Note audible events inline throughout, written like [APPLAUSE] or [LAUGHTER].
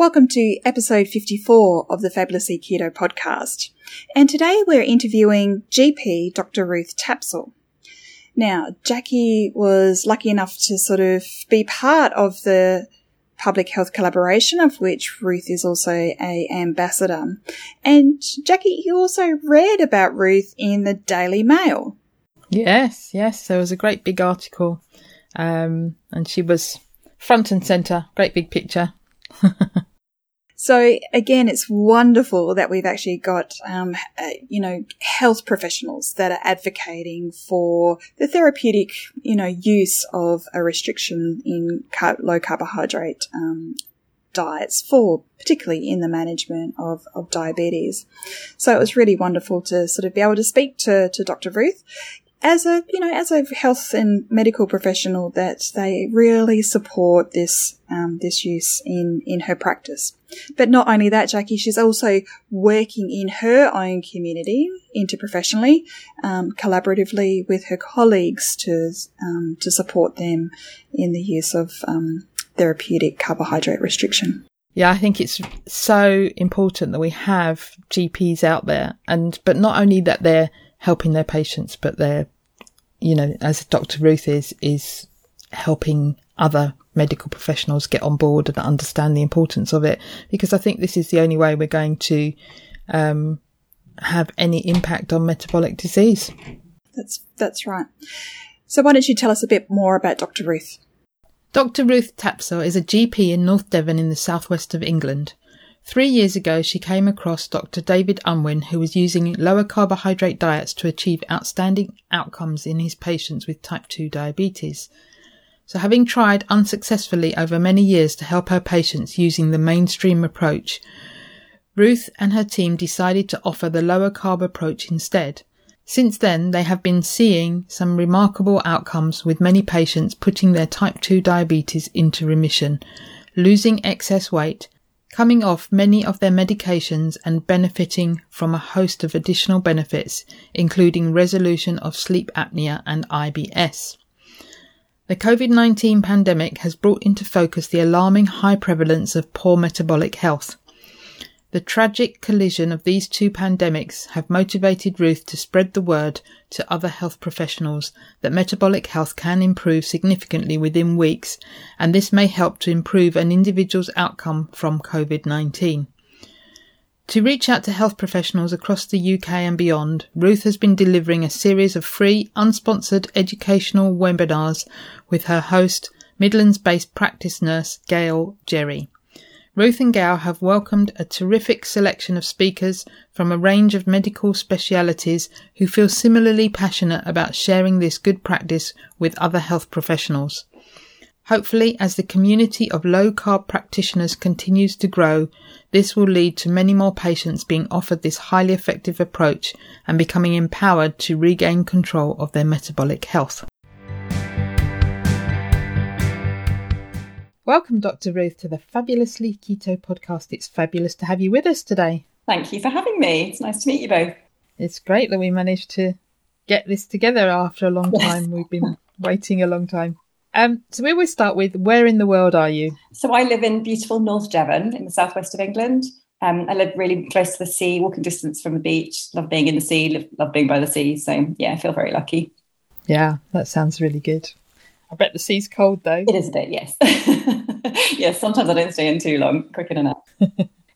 Welcome to episode 54 of the Fabulously Keto podcast. And today we're interviewing GP Dr. Ruth Tapsell. Now, Jackie was lucky enough to sort of be part of the public health collaboration of which Ruth is also a ambassador. And Jackie, you also read about Ruth in the Daily Mail. Yes, yes, there was a great big article. Um, and she was front and centre, great big picture. [LAUGHS] So again, it's wonderful that we've actually got, um, uh, you know, health professionals that are advocating for the therapeutic, you know, use of a restriction in car- low carbohydrate um, diets for particularly in the management of, of diabetes. So it was really wonderful to sort of be able to speak to, to Dr. Ruth as a you know as a health and medical professional that they really support this um, this use in in her practice. But not only that, Jackie, she's also working in her own community interprofessionally, um, collaboratively with her colleagues to um, to support them in the use of um, therapeutic carbohydrate restriction. Yeah, I think it's so important that we have GPs out there, and but not only that they're helping their patients, but they're, you know, as Dr. Ruth is, is helping other medical professionals get on board and understand the importance of it. Because I think this is the only way we're going to, um, have any impact on metabolic disease. That's, that's right. So why don't you tell us a bit more about Dr. Ruth? Dr. Ruth Tapsell is a GP in North Devon in the southwest of England. Three years ago, she came across Dr. David Unwin, who was using lower carbohydrate diets to achieve outstanding outcomes in his patients with type 2 diabetes. So, having tried unsuccessfully over many years to help her patients using the mainstream approach, Ruth and her team decided to offer the lower carb approach instead. Since then, they have been seeing some remarkable outcomes with many patients putting their type 2 diabetes into remission, losing excess weight, coming off many of their medications and benefiting from a host of additional benefits, including resolution of sleep apnea and IBS. The COVID 19 pandemic has brought into focus the alarming high prevalence of poor metabolic health. The tragic collision of these two pandemics have motivated Ruth to spread the word to other health professionals that metabolic health can improve significantly within weeks, and this may help to improve an individual's outcome from COVID-19. To reach out to health professionals across the UK and beyond, Ruth has been delivering a series of free, unsponsored educational webinars with her host, Midlands based practice nurse Gail Jerry. Ruth and Gail have welcomed a terrific selection of speakers from a range of medical specialities who feel similarly passionate about sharing this good practice with other health professionals. Hopefully, as the community of low carb practitioners continues to grow, this will lead to many more patients being offered this highly effective approach and becoming empowered to regain control of their metabolic health. Welcome, Dr. Ruth, to the Fabulously Keto podcast. It's fabulous to have you with us today. Thank you for having me. It's nice to meet you both. It's great that we managed to get this together after a long time. Yes. We've been waiting a long time. Um, so we always start with where in the world are you? So I live in beautiful North Devon in the southwest of England. Um, I live really close to the sea, walking distance from the beach. Love being in the sea, love, love being by the sea. So yeah, I feel very lucky. Yeah, that sounds really good. I bet the sea's cold though. It is a bit, yes. [LAUGHS] yes, sometimes I don't stay in too long, quick in and out.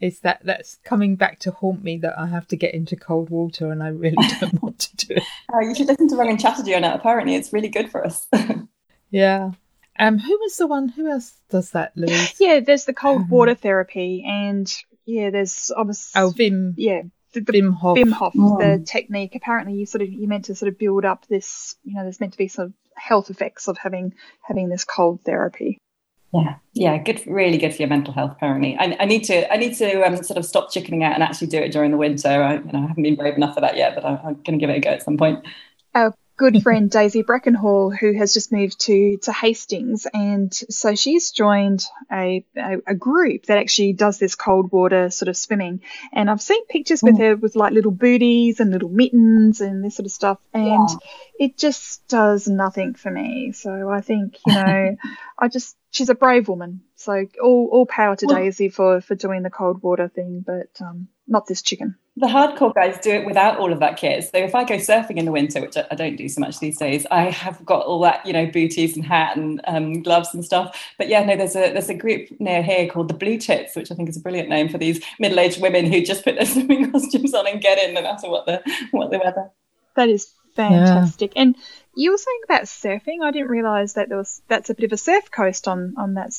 It's that that's coming back to haunt me that I have to get into cold water and I really [LAUGHS] don't want to do it. Oh, you should listen to Rangan Chatterjee on it. Apparently, it's really good for us. [LAUGHS] yeah. Um, who was the one? Who else does that, Louise? Yeah, there's the cold um, water therapy, and yeah, there's obviously oh Wim. Yeah, the, the Wim Hof, Wim Hof oh. the technique. Apparently, you sort of you meant to sort of build up this. You know, there's meant to be some health effects of having having this cold therapy. Yeah, yeah, good, really good for your mental health. Apparently, I, I need to, I need to um, sort of stop chickening out and actually do it during the winter. I, you know, I haven't been brave enough for that yet, but I, I'm going to give it a go at some point. Oh, good friend Daisy Breckenhall, who has just moved to to Hastings, and so she's joined a, a, a group that actually does this cold water sort of swimming. And I've seen pictures with mm. her with like little booties and little mittens and this sort of stuff, and yeah. it just does nothing for me. So I think you know, [LAUGHS] I just she's a brave woman. So all all power to well, Daisy for for doing the cold water thing, but um, not this chicken the hardcore guys do it without all of that kit. So if I go surfing in the winter, which I don't do so much these days, I have got all that, you know, booties and hat and um, gloves and stuff. But yeah, no, there's a there's a group near here called the Blue Tits, which I think is a brilliant name for these middle-aged women who just put their [LAUGHS] swimming costumes on and get in no matter what the what the weather. That is fantastic. Yeah. And you were saying about surfing. I didn't realise that there was that's a bit of a surf coast on on that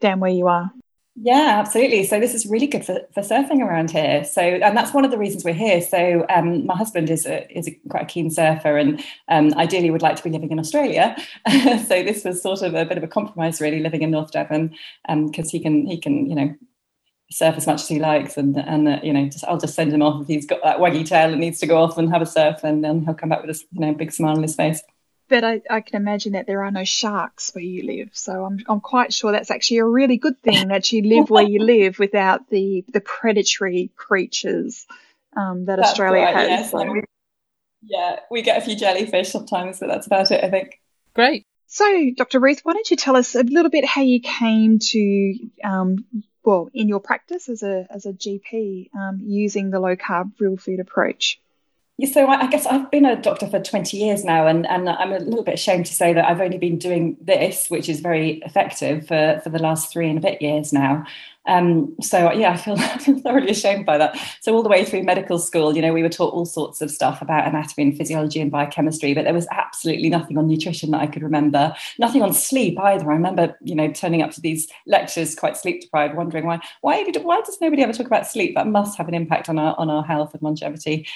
down where you are. Yeah, absolutely. So this is really good for, for surfing around here. So, and that's one of the reasons we're here. So, um, my husband is a, is a, quite a keen surfer, and um, ideally would like to be living in Australia. [LAUGHS] so this was sort of a bit of a compromise, really, living in North Devon, because um, he can he can you know surf as much as he likes, and and uh, you know just I'll just send him off if he's got that waggy tail and needs to go off and have a surf, and then he'll come back with a you know big smile on his face but I, I, can imagine that there are no sharks where you live. So I'm, I'm quite sure that's actually a really good thing that you live where you [LAUGHS] live without the, the predatory creatures um, that that's Australia right, has. Yes. So. Yeah, we get a few jellyfish sometimes, but that's about it, I think. Great. So, Dr. Ruth, why don't you tell us a little bit how you came to, um, well, in your practice as a as a GP, um, using the low carb real food approach? So I, guess I've been a doctor for 20 years now, and, and I'm a little bit ashamed to say that I've only been doing this, which is very effective, for, for the last three and a bit years now. Um, so yeah, [LAUGHS] I feel, thoroughly ashamed by that. So all the way through medical school, you know, we were taught all sorts of stuff about anatomy and physiology and biochemistry, but there was absolutely nothing on nutrition that I could remember. Nothing on sleep either. I remember, you know, turning up to these lectures quite sleep deprived, wondering why why why does nobody ever talk about sleep? That must have an impact on our on our health and longevity.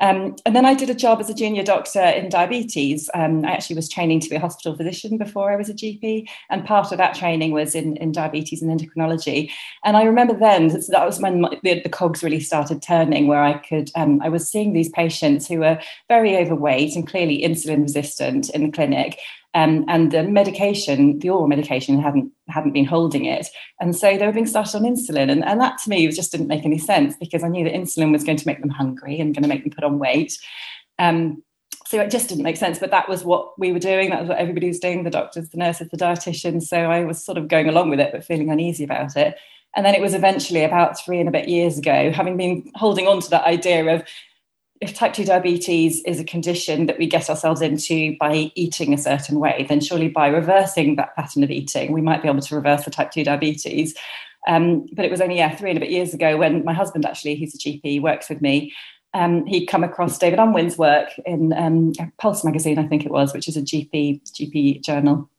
Um, and then I did a job as a junior doctor in diabetes. Um, I actually was training to be a hospital physician before I was a GP, and part of that training was in, in diabetes and endocrinology. And I remember then that was when my, the, the, cogs really started turning, where I could um, I was seeing these patients who were very overweight and clearly insulin resistant in the clinic, um, and the medication, the oral medication, hadn't hadn't been holding it, and so they were being started on insulin, and, and that to me just didn't make any sense because I knew that insulin was going to make them hungry and going to make them put on weight. Um, so it just didn't make sense, but that was what we were doing. That was what everybody was doing: the doctors, the nurses, the dietitians. So I was sort of going along with it, but feeling uneasy about it. And then it was eventually about three and a bit years ago, having been holding on to that idea of if type 2 diabetes is a condition that we get ourselves into by eating a certain way, then surely by reversing that pattern of eating, we might be able to reverse the type 2 diabetes. Um, but it was only yeah, three and a bit years ago when my husband actually, who's a GP, works with me. Um, he'd come across David Unwin's work in um, Pulse magazine, I think it was, which is a GP GP journal.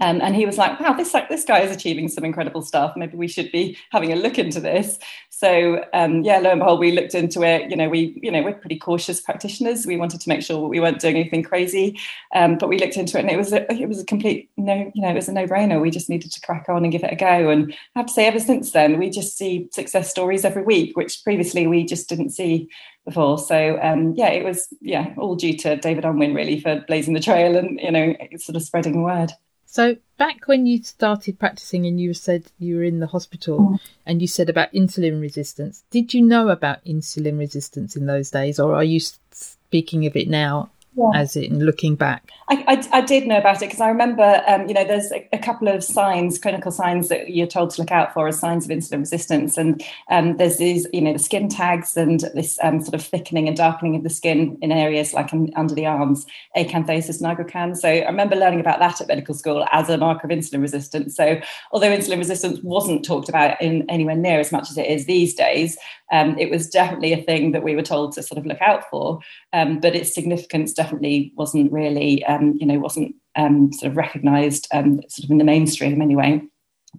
Um, and he was like, "Wow, this like this guy is achieving some incredible stuff. Maybe we should be having a look into this." So um, yeah, lo and behold, we looked into it. You know, we you know we're pretty cautious practitioners. We wanted to make sure we weren't doing anything crazy, um, but we looked into it, and it was a, it was a complete no. You know, it was a no brainer. We just needed to crack on and give it a go. And I have to say, ever since then, we just see success stories every week, which previously we just didn't see before. So um, yeah, it was yeah all due to David Unwin really for blazing the trail and you know sort of spreading the word. So back when you started practicing and you said you were in the hospital mm. and you said about insulin resistance, did you know about insulin resistance in those days or are you speaking of it now yeah. as in looking back? I, I, I did know about it because I remember, um, you know, there's a, a, couple of signs, clinical signs that you're told to look out for as signs of insulin resistance. And um, there's these, you know, the skin tags and this um, sort of thickening and darkening of the skin in areas like in, under the arms, acanthosis nigricans. So I remember learning about that at medical school as a marker of insulin resistance. So although insulin resistance wasn't talked about in anywhere near as much as it is these days, um, it was definitely a thing that we were told to sort of look out for. Um, but its significance definitely wasn't really, um, you know, wasn't um, sort of recognised um, sort of in the mainstream anyway.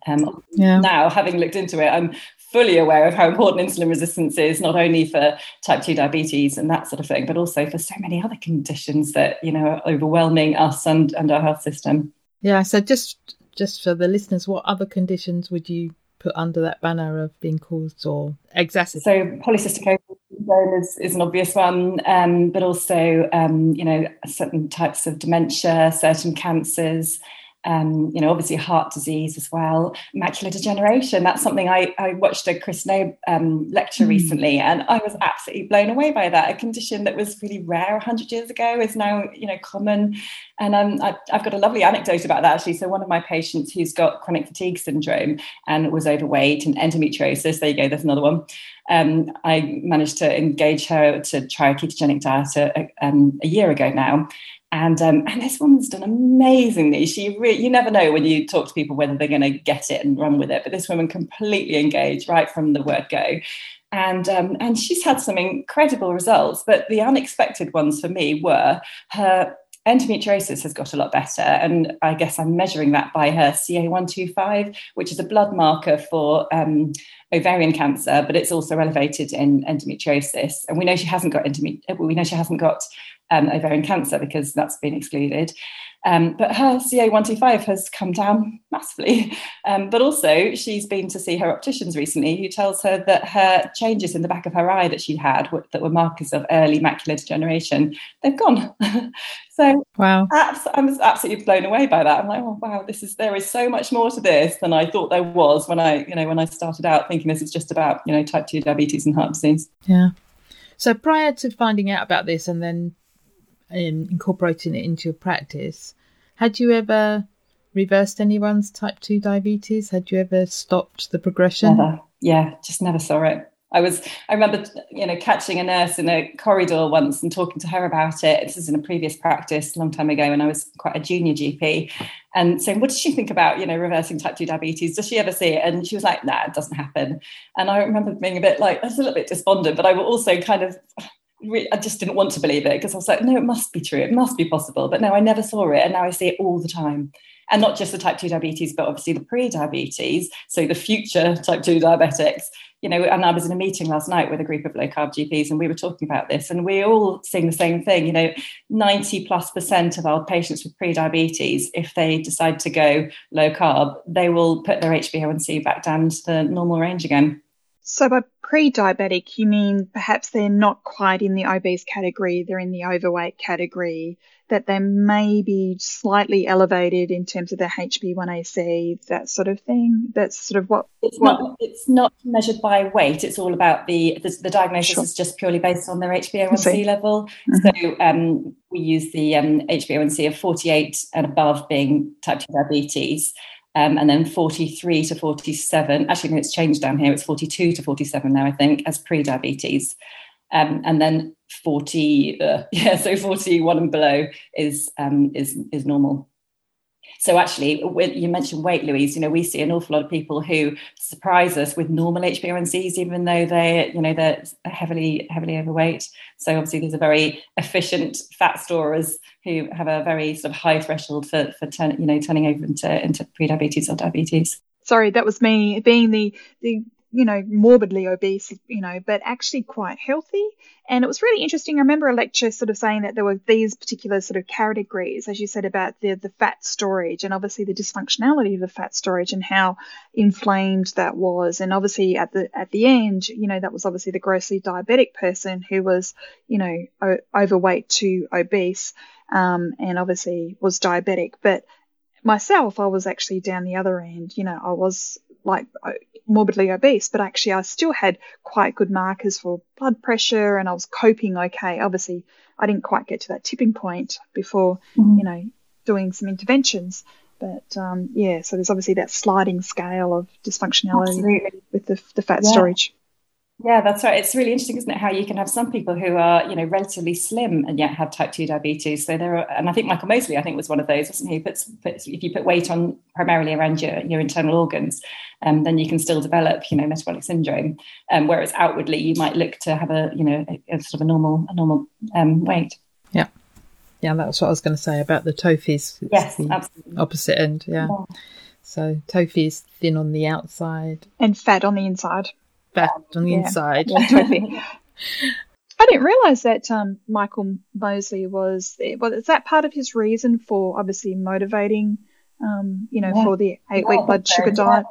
Um, yeah. Now, having looked into it, I'm fully aware of how important insulin resistance is, not only for type 2 diabetes and that sort of thing, but also for so many other conditions that, you know, are overwhelming us and, and our health system. Yeah, so just just for the listeners, what other conditions would you put under that banner of being caused or exacerbated? So polycystic ovary is, is an obvious one, um, but also um, you know certain types of dementia, certain cancers. Um, you know, obviously heart disease as well, macular degeneration. That's something I, I watched a Chris Knobbe um, lecture mm. recently, and I was absolutely blown away by that. A condition that was really rare 100 years ago is now, you know, common. And um, I, have got a lovely anecdote about that actually. So one of my patients who's got chronic fatigue syndrome and was overweight and endometriosis. There you go. There's another one. Um, I managed to engage her to try a ketogenic diet a, um, a year ago now. And um, and this woman's done amazingly. She re- you never know when you talk to people whether they're going to get it and run with it. But this woman completely engaged right from the word go, and um, and she's had some incredible results. But the unexpected ones for me were her endometriosis has got a lot better. And I guess I'm measuring that by her CA125, which is a blood marker for um, ovarian cancer, but it's also elevated in endometriosis. And we know she hasn't got endomet- we know she hasn't got um, ovarian cancer because that's been excluded. Um, but her CA125 has come down massively. Um, but also, she's been to see her opticians recently, who tells her that her changes in the back of her eye that she had, that were markers of early macular degeneration, they've gone. [LAUGHS] so, wow, abs- I was absolutely blown away by that. I'm like, oh wow, this is there is so much more to this than I thought there was when I, you know, when I started out thinking this was just about, you know, type two diabetes and heart disease. Yeah. So prior to finding out about this and then um, incorporating it into your practice, had you ever reversed anyone's type 2 diabetes? Had you ever stopped the progression? Never. Yeah, just never saw it. I was, I remember, you know, catching a nurse in a corridor once and talking to her about it. This is in a previous practice a long time ago when I was quite a junior GP and saying, what does she think about, you know, reversing type 2 diabetes? Does she ever see it? And she was like, nah, it doesn't happen. And I remember being a bit like, was a little bit despondent, but I was also kind of I just didn't want to believe it because I was like, no, it must be true. It must be possible. But no, I never saw it. And now I see it all the time. And not just the type 2 diabetes, but obviously the pre diabetes. So the future type 2 diabetics. You know, and I was in a meeting last night with a group of low carb GPs and we were talking about this and we're all seeing the same thing. You know, 90 plus percent of our patients with pre diabetes, if they decide to go low carb, they will put their HbA1c back down to the normal range again. So by pre-diabetic, you mean perhaps they're not quite in the obese category, they're in the overweight category, that they may be slightly elevated in terms of their HbA1c, that sort of thing. That's sort of what it's what, not. It's not measured by weight. It's all about the the, the diagnosis sure. is just purely based on their HbA1c level. Mm-hmm. So um, we use the um, HbA1c of 48 and above being type 2 diabetes. Um, and then 43 to 47. Actually, no, it's changed down here. It's 42 to 47 now, I think, as pre-diabetes. Um, and then 40, uh, [LAUGHS] yeah, so 41 and below is um, is is normal. So actually, you mentioned weight, Louise. You know, we see an awful lot of people who surprise us with normal HbA1cs, even though they, you know, they're heavily heavily overweight. So obviously, there's a very efficient fat storers who have a very sort of high threshold for for turn, you know turning over into into prediabetes or diabetes. Sorry, that was me being the the you know, morbidly obese, you know, but actually quite healthy. And it was really interesting. I remember a lecture sort of saying that there were these particular sort of categories, as you said, about the, the fat storage and obviously the dysfunctionality of the fat storage and how inflamed that was. And obviously at the, at the end, you know, that was obviously the grossly diabetic person who was, you know, o- overweight to obese, um, and obviously was diabetic. But myself, I was actually down the other end. You know, I was like morbidly obese, but actually I still had quite good markers for blood pressure and I was coping okay. Obviously, I didn't quite get to that tipping point before, mm-hmm. you know, doing some interventions. But um, yeah, so there's obviously that sliding scale of dysfunctionality Absolutely. with the, the fat yeah. storage. Yeah, that's right. It's really interesting, isn't it? How you can have some people who are, you know, relatively slim and yet have type two diabetes. So there are, and I think Michael Mosley, I think, was one of those, wasn't he? Puts, puts if you put weight on primarily around your your internal organs, um, then you can still develop, you know, metabolic syndrome. Um, whereas outwardly, you might look to have a, you know, a, a sort of a normal a normal um, weight. Yeah, yeah, that's what I was going to say about the TOFIs. Yes, absolutely. Opposite end, yeah. yeah. So TOFI is thin on the outside and fat on the inside fat on the yeah. inside. [LAUGHS] I didn't realize that um, Michael Mosley was well. Is that part of his reason for obviously motivating, um, you know, yeah. for the eight-week blood sugar diet?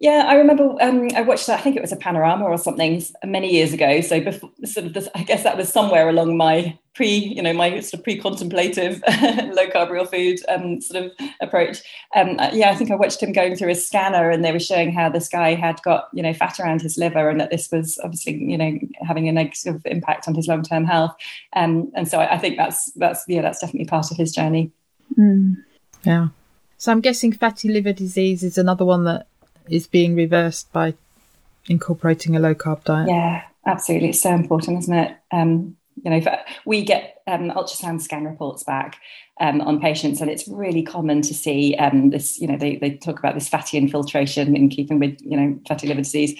Yeah, I remember um, I watched that. I think it was a panorama or something many years ago. So before, sort of, this, I guess that was somewhere along my pre, you know, my sort of pre-contemplative [LAUGHS] low carb real food um, sort of approach. Um, uh, yeah, I think I watched him going through a scanner, and they were showing how this guy had got, you know, fat around his liver, and that this was obviously, you know, having a negative impact on his long-term health. Um, and so I, I, think that's that's yeah, that's definitely part of his journey. Mm. Yeah. So I'm guessing fatty liver disease is another one that is being reversed by incorporating a low carb diet. Yeah, absolutely. It's so important, isn't it? Um, you know, we get um, ultrasound scan reports back um, on patients, and it's really common to see um, this. You know, they, they talk about this fatty infiltration in keeping with you know fatty liver disease,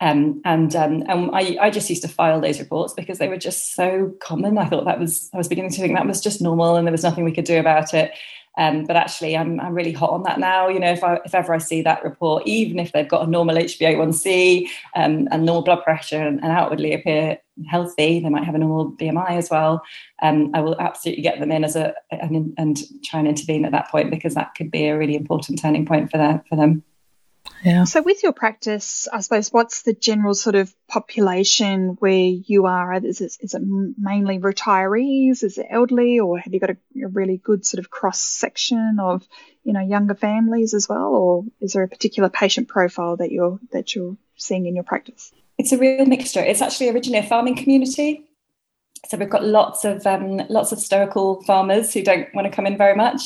um, and um, and I, I just used to file those reports because they were just so common. I thought that was I was beginning to think that was just normal, and there was nothing we could do about it. Um, but actually, I'm, I'm really hot on that now. You know, if I if ever I see that report, even if they've got a normal HbA1c um, and normal blood pressure and, and, outwardly appear healthy, they might have a normal BMI as well. Um, I will absolutely get them in as a and, and try and intervene at that point because that could be a really important turning point for them for them. Yeah. So, with your practice, I suppose, what's the general sort of population where you are? Is it, is it mainly retirees? Is it elderly, or have you got a, a really good sort of cross section of, you know, younger families as well, or is there a particular patient profile that you're that you're seeing in your practice? It's a real mixture. It's actually originally a farming community, so we've got lots of um, lots of stoical farmers who don't want to come in very much,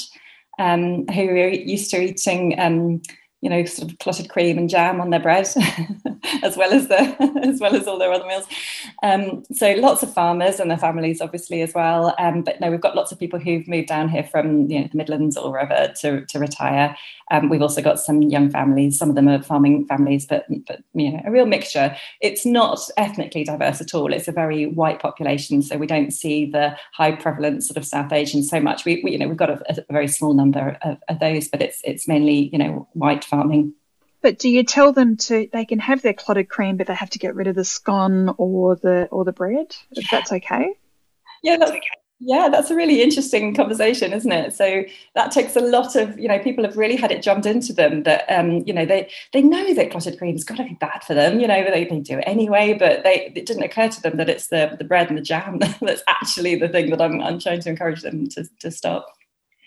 um, who are used to eating. Um, you know, sort of clotted cream and jam on their bread, [LAUGHS] as well as the [LAUGHS] as well as all their other meals. Um, so lots of farmers and their families, obviously, as well. Um, but no, we've got lots of people who've moved down here from you know the Midlands or wherever to to retire. Um, we've also got some young families. Some of them are farming families, but but you know, a real mixture. It's not ethnically diverse at all. It's a very white population, so we don't see the high prevalence sort of South Asian so much. We, we you know we've got a, a very small number of, of those, but it's it's mainly you know white farming. But do you tell them to they can have their clotted cream, but they have to get rid of the scone or the or the bread? If that's okay. Yeah, that's okay. Yeah, that's a really interesting conversation, isn't it? So that takes a lot of, you know, people have really had it jumped into them that, um, you know, they they know that clotted cream has got to be bad for them, you know, they, they do it anyway, but they it didn't occur to them that it's the the bread and the jam [LAUGHS] that's actually the thing that I'm I'm trying to encourage them to to stop.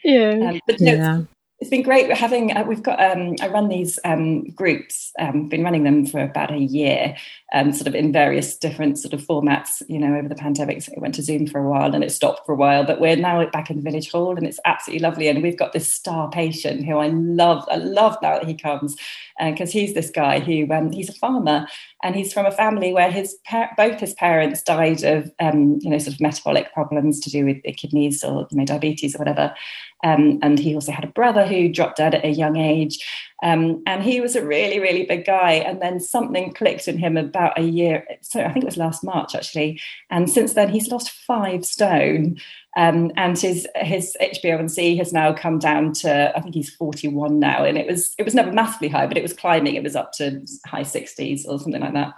Yeah. Um, but yeah it's been great having uh, we've got um, i run these um, groups um, been running them for about a year um, sort of in various different sort of formats you know over the pandemic so it went to zoom for a while and it stopped for a while but we're now back in the village hall and it's absolutely lovely and we've got this star patient who i love i love now that he comes because uh, he's this guy who um, he's a farmer and he's from a family where his both his parents died of um, you know sort of metabolic problems to do with the kidneys or you know diabetes or whatever um, and he also had a brother who dropped dead at a young age. Um, and he was a really, really big guy. And then something clicked in him about a year. So I think it was last March, actually. And since then, he's lost five stone. Um, and his his HbA1c has now come down to I think he's 41 now, and it was it was never massively high, but it was climbing. It was up to high 60s or something like that.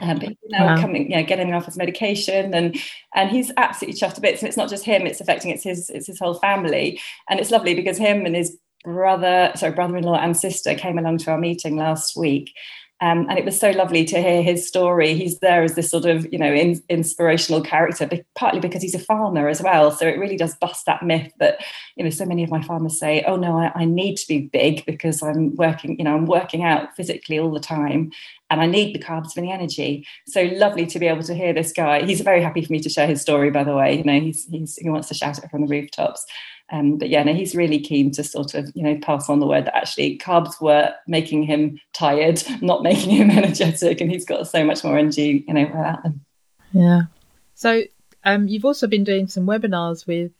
Um, but now wow. coming, you know, getting off his medication, and and he's absolutely chuffed to bits. And it's not just him; it's affecting it's his it's his whole family. And it's lovely because him and his brother, sorry, brother-in-law and sister came along to our meeting last week, Um, and it was so lovely to hear his story. He's there as this sort of, you know, in, inspirational character, partly because he's a farmer as well. So it really does bust that myth that, you know, so many of my farmers say, oh no, I, I need to be big because I'm working, you know, I'm working out physically all the time and I need the carbs for the energy. So lovely to be able to hear this guy. He's very happy for me to share his story, by the way. You know, he's, he's he wants to shout it from the rooftops. Um, but yeah, no, he's really keen to sort of, you know, pass on the word that actually carbs were making him tired, [LAUGHS] not making him [LAUGHS] energetic, and he's got so much more energy, you know, without them. Yeah. So um, you've also been doing some webinars with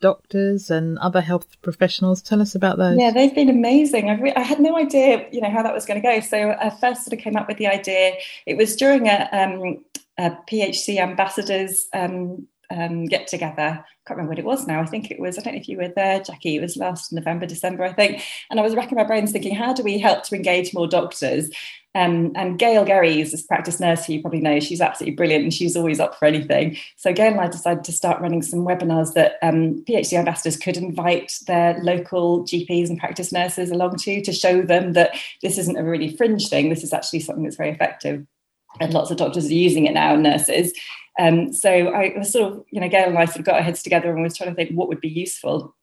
doctors and other health professionals. Tell us about those. Yeah, they've been amazing. I, re- I had no idea, you know, how that was going to go. So I first sort of came up with the idea. It was during a, um, a PHC ambassadors um, um, get together. I can't remember what it was now. I think it was, I don't know if you were there, Jackie. It was last November, December, I think. And I was racking my brains thinking, how do we help to engage more doctors? Um, and Gail Gerry is this practice nurse who you probably know. She's absolutely brilliant and she's always up for anything. So Gail and I decided to start running some webinars that um, PHC ambassadors could invite their local GPs and practice nurses along to to show them that this isn't a really fringe thing. This is actually something that's very effective. And lots of doctors are using it now and nurses. Um, so I was sort of, you know, Gail and I sort of got our heads together and was trying to think what would be useful.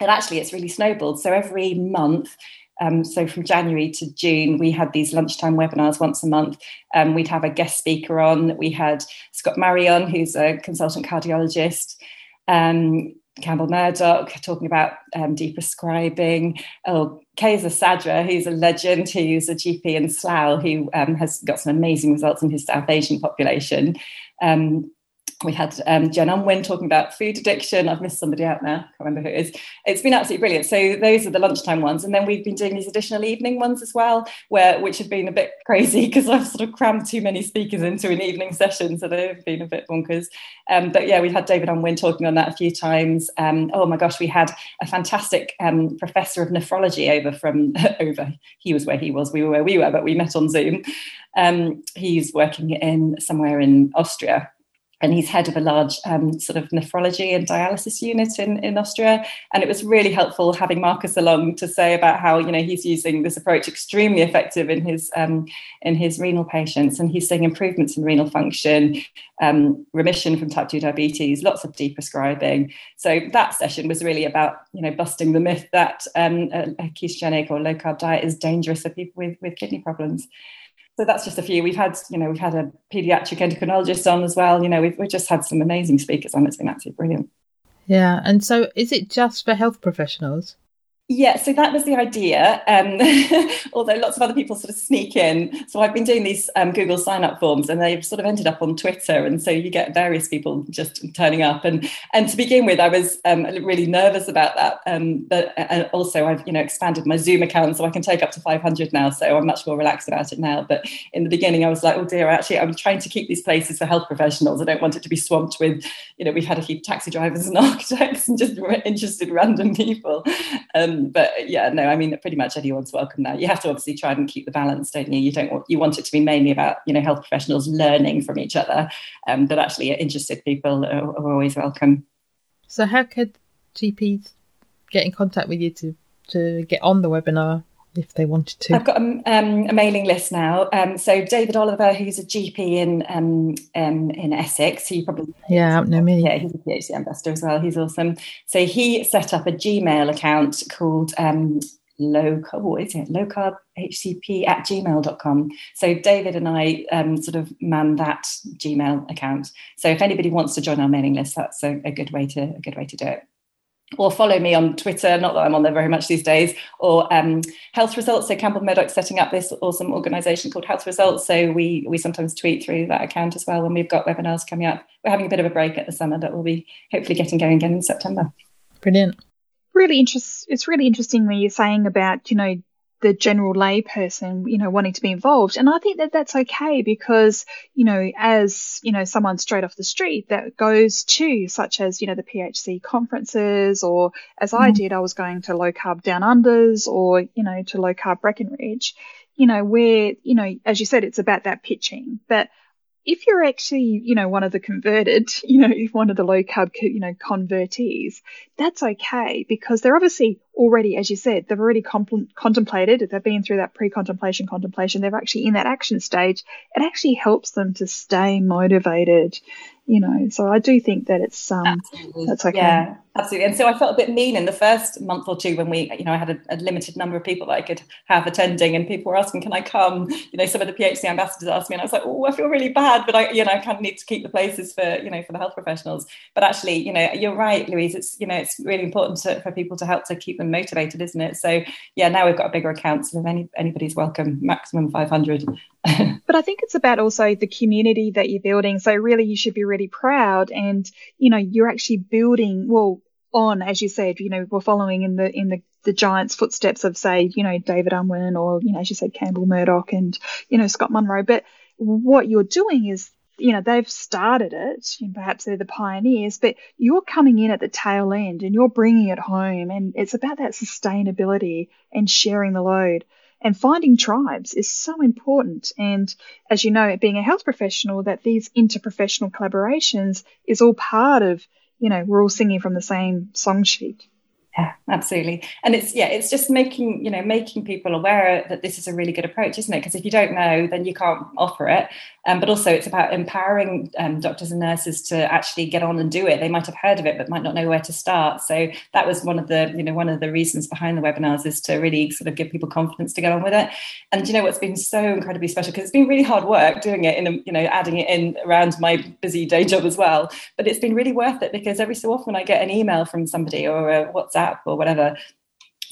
And actually, it's really snowballed. So every month, um, so from January to June, we had these lunchtime webinars once a month. Um, we'd have a guest speaker on. We had Scott Marion, who's a consultant cardiologist. Um, Campbell Murdoch talking about um, deprescribing. Oh, Kaiser Sadra, who's a legend, who's a GP in Slough, who um, has got some amazing results in his South Asian population. Um, we had um, Jen Unwin talking about food addiction. I've missed somebody out now. I can't remember who it is. It's been absolutely brilliant. So those are the lunchtime ones, and then we've been doing these additional evening ones as well, where which have been a bit crazy because I've sort of crammed too many speakers into an evening session, so they've been a bit bonkers. Um, but yeah, we've had David Unwin talking on that a few times. Um, oh my gosh, we had a fantastic um, professor of nephrology over from [LAUGHS] over. He was where he was, we were where we were, but we met on Zoom. Um, he's working in somewhere in Austria and he's head of a large um, sort of nephrology and dialysis unit in, in Austria. And it was really helpful having Marcus along to say about how you know he's using this approach extremely effective in his um, in his renal patients, and he's seeing improvements in renal function, um, remission from type two diabetes, lots of deprescribing. So that session was really about you know busting the myth that um, a, ketogenic or low carb diet is dangerous for people with with kidney problems so that's just a few. We've had, you know, we've had a pediatric endocrinologist on as well. You know, we've, we've just had some amazing speakers on. It's been absolutely brilliant. Yeah. And so is it just for health professionals? Yeah, so that was the idea. Um, [LAUGHS] although lots of other people sort of sneak in. So I've been doing these um, Google sign up forms and they've sort of ended up on Twitter. And so you get various people just turning up. And and to begin with, I was um, really nervous about that. Um, but and also I've, you know, expanded my Zoom account so I can take up to 500 now. So I'm much more relaxed about it now. But in the beginning, I was like, oh dear, actually, I'm trying to keep these places for health professionals. I don't want it to be swamped with, you know, we've had a few taxi drivers and [LAUGHS] architects and just interested random people. Um, um, but yeah, no, I mean, pretty much anyone's welcome now. You have to obviously try and keep the balance, don't you? You don't want you want it to be mainly about you know health professionals learning from each other, um, but actually interested people are, are always welcome. So, how could GPs get in contact with you to to get on the webinar? If they wanted to. I've got a, um, a mailing list now. Um, so David Oliver, who's a GP in um, um, in Essex, you probably yeah, know me. Yeah, he's a PHC ambassador as well. He's awesome. So he set up a Gmail account called um, low carb, what is it? Low carb HCP at gmail.com. So David and I um, sort of man that Gmail account. So if anybody wants to join our mailing list, that's a, a good way to a good way to do it or follow me on Twitter, not that I'm on there very much these days, or um, Health Results. So Campbell Murdoch setting up this awesome organisation called Health Results. So we we sometimes tweet through that account as well when we've got webinars coming up. We're having a bit of a break at the summer, but we'll be hopefully getting going again in September. Brilliant. Really interest. It's really interesting when you're saying about you know the general layperson, you know, wanting to be involved. And I think that that's okay because, you know, as, you know, someone straight off the street that goes to such as, you know, the PHC conferences or as mm-hmm. I did, I was going to low carb down unders or, you know, to low carb Breckenridge, you know, where, you know, as you said, it's about that pitching. But if you're actually, you know, one of the converted, [LAUGHS] you know, one of the low carb, you know, convertees, that's okay because they're obviously already, as you said, they've already contemplated, they've been through that pre contemplation, contemplation, they're actually in that action stage. It actually helps them to stay motivated, you know. So I do think that it's, um, Absolutely. that's okay. Yeah. Absolutely. And so I felt a bit mean in the first month or two when we, you know, I had a, a, limited number of people that I could have attending and people were asking, can I come? You know, some of the PHC ambassadors asked me and I was like, oh, I feel really bad, but I, you know, I kind of need to keep the places for, you know, for the health professionals. But actually, you know, you're right, Louise, it's, you know, it's really important to, for people to help to keep them motivated, isn't it? So yeah, now we've got a bigger account. So if any, anybody's welcome, maximum 500. [LAUGHS] but I think it's about also the community that you're building. So really you should be really proud and, you know, you're actually building, well, on, as you said, you know, we're following in the in the, the giants' footsteps of, say, you know, David Unwin or, you know, as you said, Campbell Murdoch and, you know, Scott Munro. But what you're doing is, you know, they've started it, and perhaps they're the pioneers, but you're coming in at the tail end and you're bringing it home. And it's about that sustainability and sharing the load. And finding tribes is so important. And as you know, being a health professional, that these interprofessional collaborations is all part of you know, we're all singing from the same song sheet. Yeah, absolutely. And it's yeah, it's just making, you know, making people aware that this is a really good approach, isn't it? Because if you don't know, then you can't offer it. Um, but also it's about empowering um, doctors and nurses to actually get on and do it. They might have heard of it, but might not know where to start. So that was one of the, you know, one of the reasons behind the webinars is to really sort of give people confidence to get on with it. And you know what's been so incredibly special because it's been really hard work doing it in, a, you know, adding it in around my busy day job as well. But it's been really worth it because every so often I get an email from somebody or a WhatsApp or whatever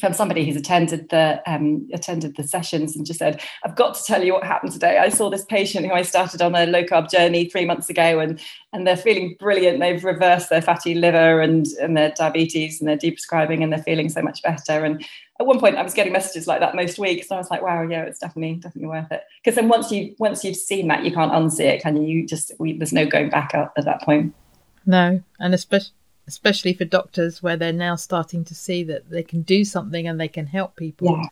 from somebody who's attended the um, attended the sessions and just said, "I've got to tell you what happened today. I saw this patient who I started on a low carb journey three months ago, and and they're feeling brilliant. They've reversed their fatty liver and and their diabetes, and they're deprescribing, and they're feeling so much better. And at one point, I was getting messages like that most weeks, so I was like, "Wow, yeah, it's definitely definitely worth it." Because then once you once you've seen that, you can't unsee it, can you? You just we, there's no going back at that point. No, and especially especially for doctors where they're now starting to see that they can do something and they can help people. Yeah.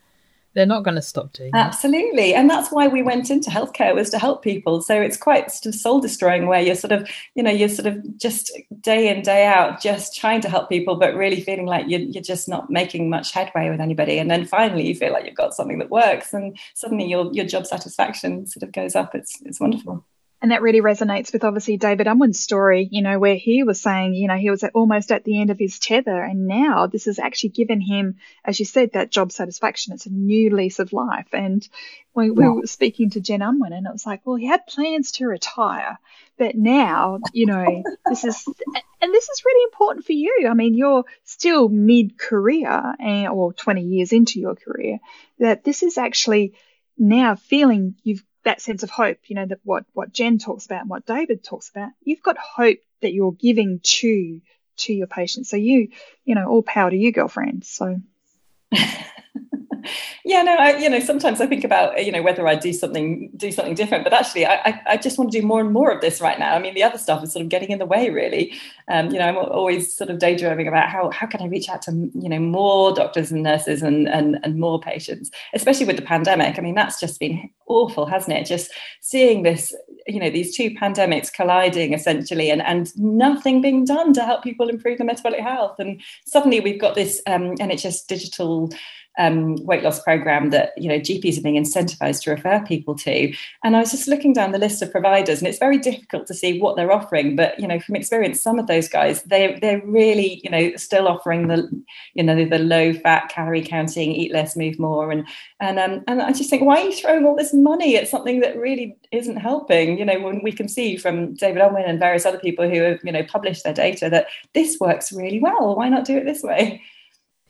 They're not going to stop doing Absolutely. That. And that's why we went into healthcare was to help people. So it's quite sort of soul destroying where you're sort of, you know, you're sort of just day in, day out, just trying to help people, but really feeling like you're, you're just not making much headway with anybody. And then finally you feel like you've got something that works and suddenly your, your job satisfaction sort of goes up. It's, it's wonderful. And that really resonates with obviously David Unwin's story, you know, where he was saying, you know, he was at, almost at the end of his tether. And now this has actually given him, as you said, that job satisfaction. It's a new lease of life. And we, we were speaking to Jen Unwin and it was like, well, he had plans to retire, but now, you know, this is, and this is really important for you. I mean, you're still mid career or 20 years into your career that this is actually now feeling you've that sense of hope, you know, that what, what Jen talks about and what David talks about, you've got hope that you're giving to, to your patients. So you, you know, all power to you, girlfriend. So. [LAUGHS] yeah, no, I, you know, sometimes I think about, you know, whether I do something, do something different, but actually I, I, just want to do more and more of this right now. I mean, the other stuff is sort of getting in the way really. Um, you know, I'm always sort of daydreaming about how, how can I reach out to, you know, more doctors and nurses and, and, and more patients, especially with the pandemic. I mean, that's just been awful, hasn't it? Just seeing this, you know, these two pandemics colliding essentially and, and nothing being done to help people improve their metabolic health. And suddenly we've got this um, NHS digital um, weight loss program that you know GPs are being incentivized to refer people to. And I was just looking down the list of providers, and it's very difficult to see what they're offering. But you know, from experience, some of those guys they they're really you know still offering the you know the low fat, calorie counting, eat less, move more, and and um, and I just think why are you throwing all this money at something that really isn't helping? You know, when we can see from David Unwin and various other people who have you know published their data that this works really well. Why not do it this way?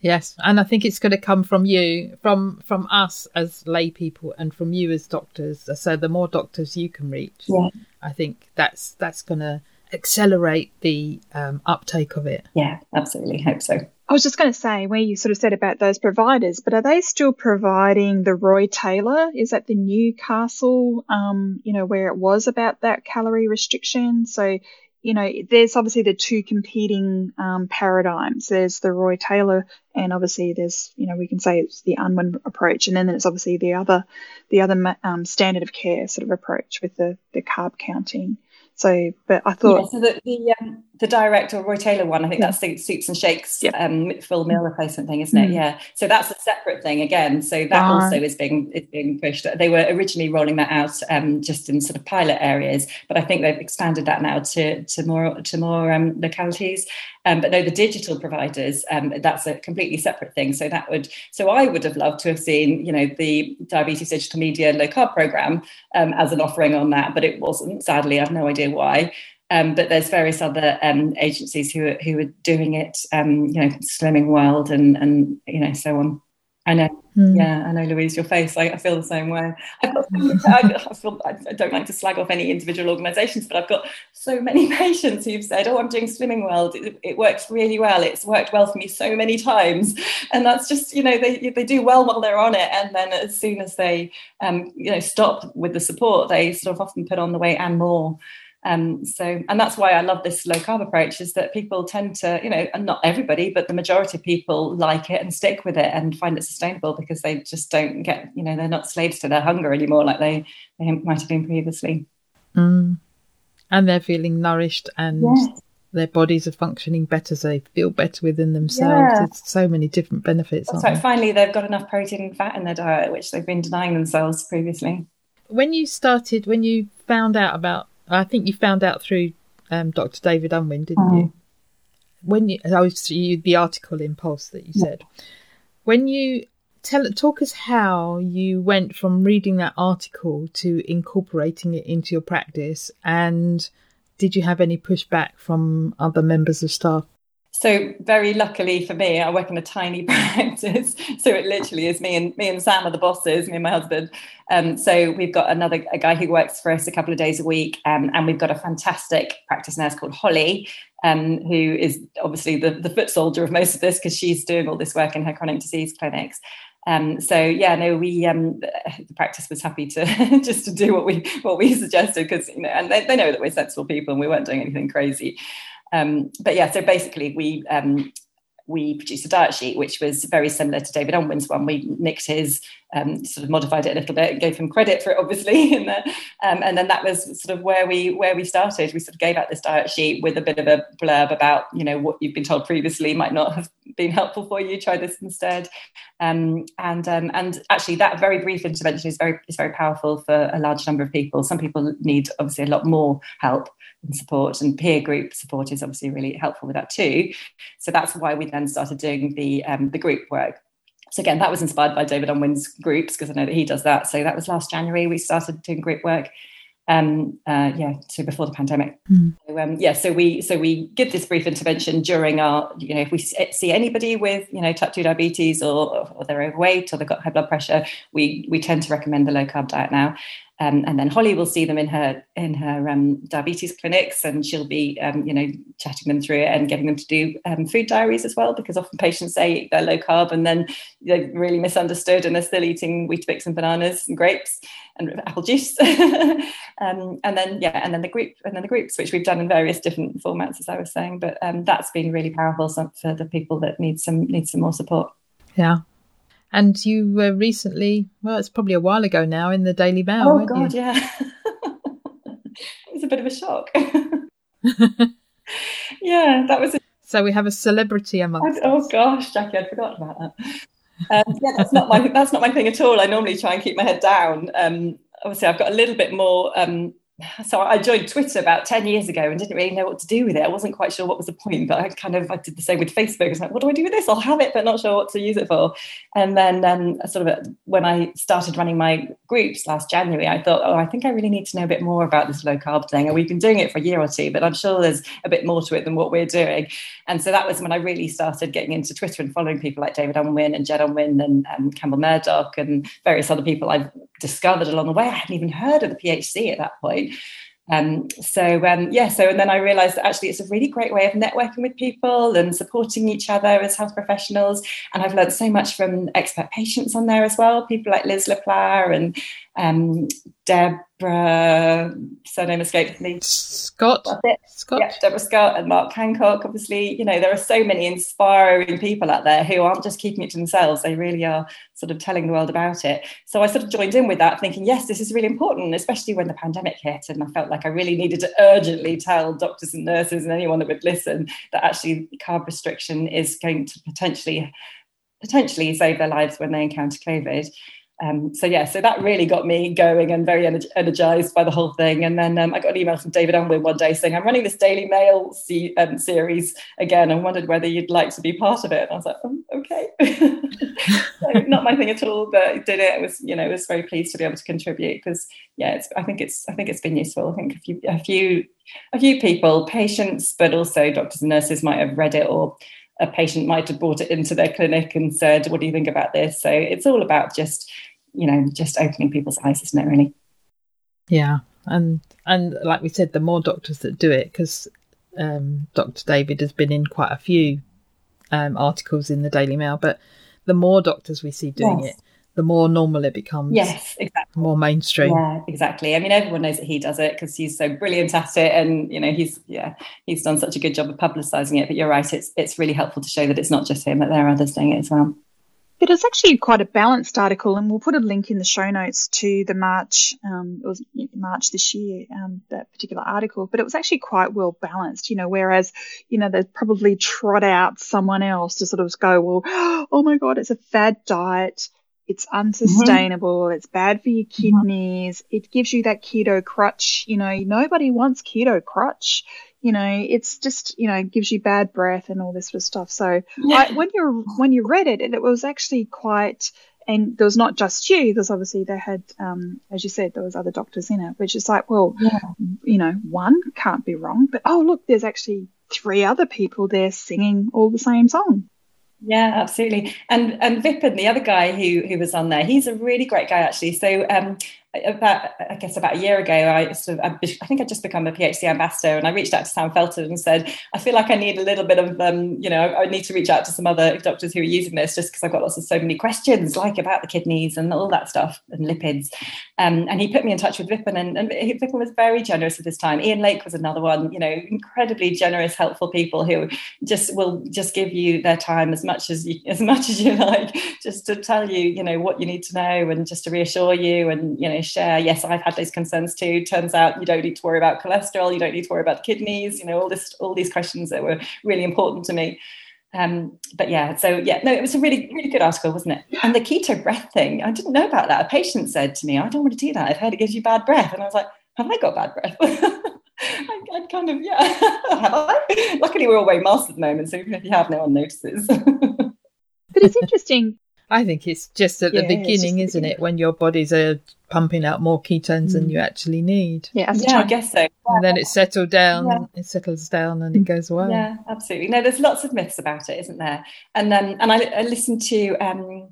Yes, and I think it's going to come from you, from from us as lay people, and from you as doctors. So the more doctors you can reach, yeah. I think that's that's going to accelerate the um, uptake of it. Yeah, absolutely. Hope so. I was just going to say, where you sort of said about those providers, but are they still providing the Roy Taylor? Is that the Newcastle, um, you know, where it was about that calorie restriction? So you know, there's obviously the two competing um, paradigms. There's the Roy Taylor, and obviously there's, you know, we can say it's the Unwin approach, and then there's obviously the other, the other um, standard of care sort of approach with the the carb counting. So, but I thought. Yeah, so the the, um, the direct or Roy Taylor one, I think yeah. that's the soups and shakes yeah. um, full meal replacement thing, isn't it? Mm. Yeah. So that's a separate thing again. So that also is being is being pushed. They were originally rolling that out um, just in sort of pilot areas, but I think they've expanded that now to to more to more um, localities. Um, but no, the digital providers, um, that's a completely separate thing. So that would, so I would have loved to have seen, you know, the diabetes digital media low carb program um, as an offering on that, but it wasn't. Sadly, I have no idea why. Um, but there's various other um, agencies who are, who are doing it, um, you know, Slimming World and and you know so on. I know. Mm. Yeah, I know, Louise, your face. I, I feel the same way. I've got, I, I, feel, I don't like to slag off any individual organisations, but I've got so many [LAUGHS] patients who've said, "Oh, I'm doing Slimming World. It, it, works really well. It's worked well for me so many times." And that's just, you know, they they do well while they're on it, and then as soon as they, um, you know, stop with the support, they sort of often put on the weight and more. Um, so, and that's why I love this low carb approach is that people tend to, you know, and not everybody, but the majority of people like it and stick with it and find it sustainable because they just don't get, you know, they're not slaves to their hunger anymore like they, they might have been previously. Mm. And they're feeling nourished and yeah. their bodies are functioning better. So they feel better within themselves. Yeah. There's so many different benefits. That's right. Finally, they've got enough protein and fat in their diet, which they've been denying themselves previously. When you started, when you found out about I think you found out through um, Dr. David Unwin, didn't oh. you? When you, I was you, the article in Pulse that you yeah. said, when you tell talk us how you went from reading that article to incorporating it into your practice, and did you have any pushback from other members of staff? So very luckily for me, I work in a tiny [LAUGHS] practice, so it literally is me and me and Sam are the bosses, me and my husband. Um, so we've got another a guy who works for us a couple of days a week, um, and we've got a fantastic practice nurse called Holly, um, who is obviously the, the foot soldier of most of this because she's doing all this work in her chronic disease clinics. Um, so yeah, no, we um, the practice was happy to [LAUGHS] just to do what we what we suggested because you know, and they, they know that we're sensible people and we weren't doing anything crazy. Um, but yeah, so basically we um, we produced a diet sheet which was very similar to David Unwin's one. We nicked his, um, sort of modified it a little bit, and gave him credit for it, obviously. [LAUGHS] and, um, and then that was sort of where we where we started. We sort of gave out this diet sheet with a bit of a blurb about you know what you've been told previously might not have been helpful for you. Try this instead. Um, and um, and actually, that very brief intervention is very is very powerful for a large number of people. Some people need obviously a lot more help and support and peer group support is obviously really helpful with that too. So that's why we then started doing the um, the group work. So again that was inspired by david unwin's groups because i know that he does that. So that was last january we started doing group work um uh yeah so before the pandemic. Mm. so, um, yeah so we so we give this brief intervention during our you know if we see anybody with you know type 2 diabetes or, or they're overweight or they've got high blood pressure we we tend to recommend the low carb diet now um, and then Holly will see them in her in her um, diabetes clinics, and she'll be um, you know chatting them through it and getting them to do um, food diaries as well, because often patients say they're low carb and then they're really misunderstood and they're still eating Weetabix and bananas and grapes and apple juice. [LAUGHS] Um, and then yeah, and then the group and then the groups, which we've done in various different formats, as I was saying. But um, that's been really powerful for the people that need some need some more support. Yeah, and you were recently, well, it's probably a while ago now, in the Daily Mail. Oh, God, you? yeah. [LAUGHS] it was a bit of a shock. [LAUGHS] yeah, that was. A... So we have a celebrity amongst. I, oh gosh, Jackie, I'd forgotten about that. Um, yeah, that's not my that's not my thing at all. I normally try and keep my head down. Um, obviously, I've got a little bit more um, so I joined Twitter about 10 years ago and didn't really know what to do with it. I wasn't quite sure what was the point, but I kind of I did the same with Facebook. I was like, what do I do with this? I'll have it, but not sure what to use it for. And then um, sort of when I started running my groups last January, I thought, oh, I think I really need to know a bit more about this low carb thing. And we've been doing it for a year or two, but I'm sure there's a bit more to it than what we're doing. And so that was when I really started getting into Twitter and following people like David Unwin and Jen Unwin and um, Campbell Murdoch and various other people I've discovered along the way. I hadn't even heard of the PHC at that point. Um, so um, yeah, so and then I realised that actually it's a really great way of networking with people and supporting each other as health professionals. And I've learned so much from expert patients on there as well, people like Liz LaPlare and um, Deb Deborah, surname escapes me. Scott. Scott. Yeah, Deborah Scott and Mark Hancock. Obviously, you know, there are so many inspiring people out there who aren't just keeping it to themselves. They really are sort of telling the world about it. So I sort of joined in with that, thinking, yes, this is really important, especially when the pandemic hit. And I felt like I really needed to urgently tell doctors and nurses and anyone that would listen that actually carb restriction is going to potentially potentially save their lives when they encounter COVID. Um, so yeah, so that really got me going and very energized by the whole thing. And then um, I got an email from David Unwin one day saying, "I'm running this Daily Mail c- um, series again, and wondered whether you'd like to be part of it." And I was like, um, "Okay." [LAUGHS] so not my thing at all, but I did it. it. Was you know, was very pleased to be able to contribute because yeah, I think it's I think it's been useful. I think a few a few a few people, patients, but also doctors and nurses might have read it or a patient might have brought it into their clinic and said, "What do you think about this?" So it's all about just, you know, just opening people's eyes, isn't it? Really. Yeah, and and like we said, the more doctors that do it, because um, Dr. David has been in quite a few um, articles in the Daily Mail, but the more doctors we see doing yes. it, the more normal it becomes. Yes, exactly. More mainstream. Yeah, exactly. I mean, everyone knows that he does it because he's so brilliant at it, and you know, he's yeah, he's done such a good job of publicising it. But you're right; it's it's really helpful to show that it's not just him; that there are others doing it as well. It was actually quite a balanced article, and we'll put a link in the show notes to the March. Um, it was March this year, um, that particular article, but it was actually quite well balanced. You know, whereas you know they probably trot out someone else to sort of go, well, [GASPS] oh my god, it's a fad diet it's unsustainable. Mm-hmm. It's bad for your mm-hmm. kidneys. Mm-hmm. It gives you that keto crutch. You know, nobody wants keto crutch. You know, it's just, you know, gives you bad breath and all this sort of stuff. So yeah. I, when you when you read it, and it was actually quite, and there was not just you. There's obviously they had, um, as you said, there was other doctors in it, which is like, well, yeah. you know, one can't be wrong, but oh look, there's actually three other people there singing all the same song. Yeah, absolutely. And and Vipin, the other guy who who was on there, he's a really great guy actually. So um, about I guess about a year ago, I sort of I think I just become a PHC ambassador, and I reached out to Sam Feltham and said, I feel like I need a little bit of um, you know, I need to reach out to some other doctors who are using this, just because I've got lots of so many questions, like about the kidneys and all that stuff and lipids. Um, and he put me in touch with Vipin, and, and Vipin was very generous at this time. Ian Lake was another one, you know, incredibly generous, helpful people who just will just give you their time as much as you, as much as you [LAUGHS] like, just to tell you, you know, what you need to know and just to reassure you and you know share. Yes, I've had those concerns too. Turns out you don't need to worry about cholesterol. You don't need to worry about the kidneys. You know, all this, all these questions that were really important to me. Um, but yeah, so yeah, no, it was a really, really good article, wasn't it? And the keto breath thing, I didn't know about that. A patient said to me, I don't want to do that. I've heard it gives you bad breath. And I was like, have I got bad breath? [LAUGHS] I, I, kind of, yeah, [LAUGHS] have I? Luckily, we're all wearing masks at the moment. So even if you have, no one notices. [LAUGHS] but it's interesting I think it's just at yeah, the beginning, isn't beginning. it, when your bodies are pumping out more ketones mm. than you actually need. Yeah, yeah I guess so. Yeah. And then it settles down, yeah. it settles down, and it mm. goes away. Yeah, absolutely. No, there's lots of myths about it, isn't there? And um, and I, I listened to um,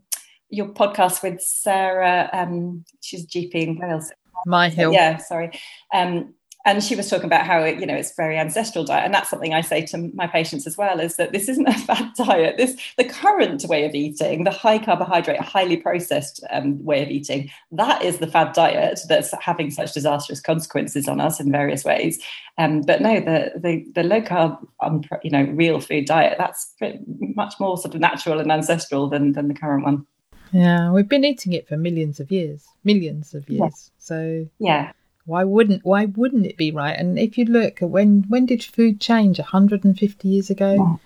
your podcast with Sarah. Um, she's a GP in Wales. Myhill. Yeah, sorry. Um, and she was talking about how it, you know it's very ancestral diet. And that's something i say to my patients as well is that this isn't a [LAUGHS] fad diet. This the current way of eating the high carbohydrate highly processed um, way of eating that is the fad diet that's having such disastrous consequences on us in various ways. Um, but no the, the the low carb um, you know real food diet that's much more sort of natural and ancestral than than the current one. Yeah we've been eating it for millions of years millions of years. Yeah. so yeah why wouldn't why wouldn't it be right? And if you look at when when did food change? 150 years ago. Yeah.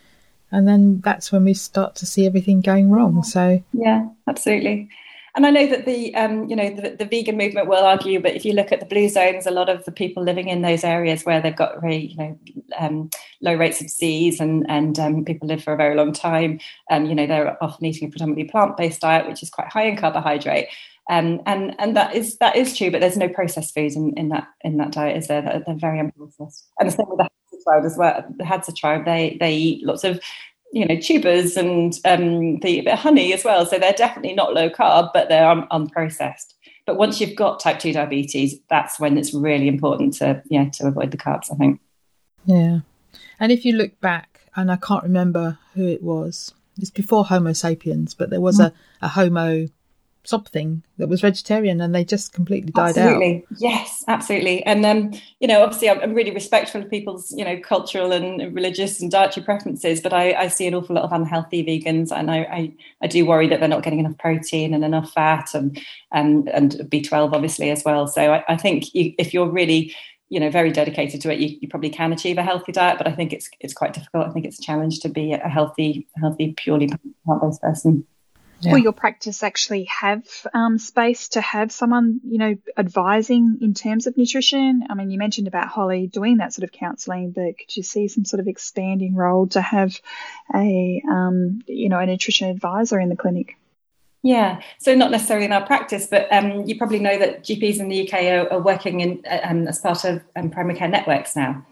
And then that's when we start to see everything going wrong. So yeah, absolutely. And I know that the um, you know the, the, vegan movement will argue, but if you look at the blue zones, a lot of the people living in those areas where they've got very you know um, low rates of disease and and um, people live for a very long time, um, you know they're often eating a predominantly plant based diet, which is quite high in carbohydrate. Um, and and that is that is true, but there's no processed foods in, in that in that diet, is there? They're, they're very unprocessed. And the same with the Hadza tribe as well. The Hadza tribe, they they eat lots of you know tubers and um, the honey as well. So they're definitely not low carb, but they're un- unprocessed. But once you've got type two diabetes, that's when it's really important to yeah to avoid the carbs. I think. Yeah, and if you look back, and I can't remember who it was. It's before Homo sapiens, but there was mm. a, a Homo something that was vegetarian and they just completely died absolutely. out. Yes, absolutely. And um, you know, obviously, I'm, I'm, really respectful of people's you know cultural and religious and dietary preferences, but I, I see an awful lot of unhealthy vegans, and I, I, I do worry that they're not getting enough protein and enough fat and and and B12 obviously as well. So I, I think you, if you're really you know very dedicated to it you, you, probably can achieve a healthy diet but i think it's it's quite difficult i think it's a challenge to be a healthy healthy purely plant-based person yeah. Will your practice actually have um, space to have someone, you know, advising in terms of nutrition? I mean, you mentioned about Holly doing that sort of counselling, but could you see some sort of expanding role to have a, um, you know, a nutrition advisor in the clinic? Yeah, so not necessarily in our practice, but um, you probably know that GPs in the UK are, are working in, um, as part of um, primary care networks now.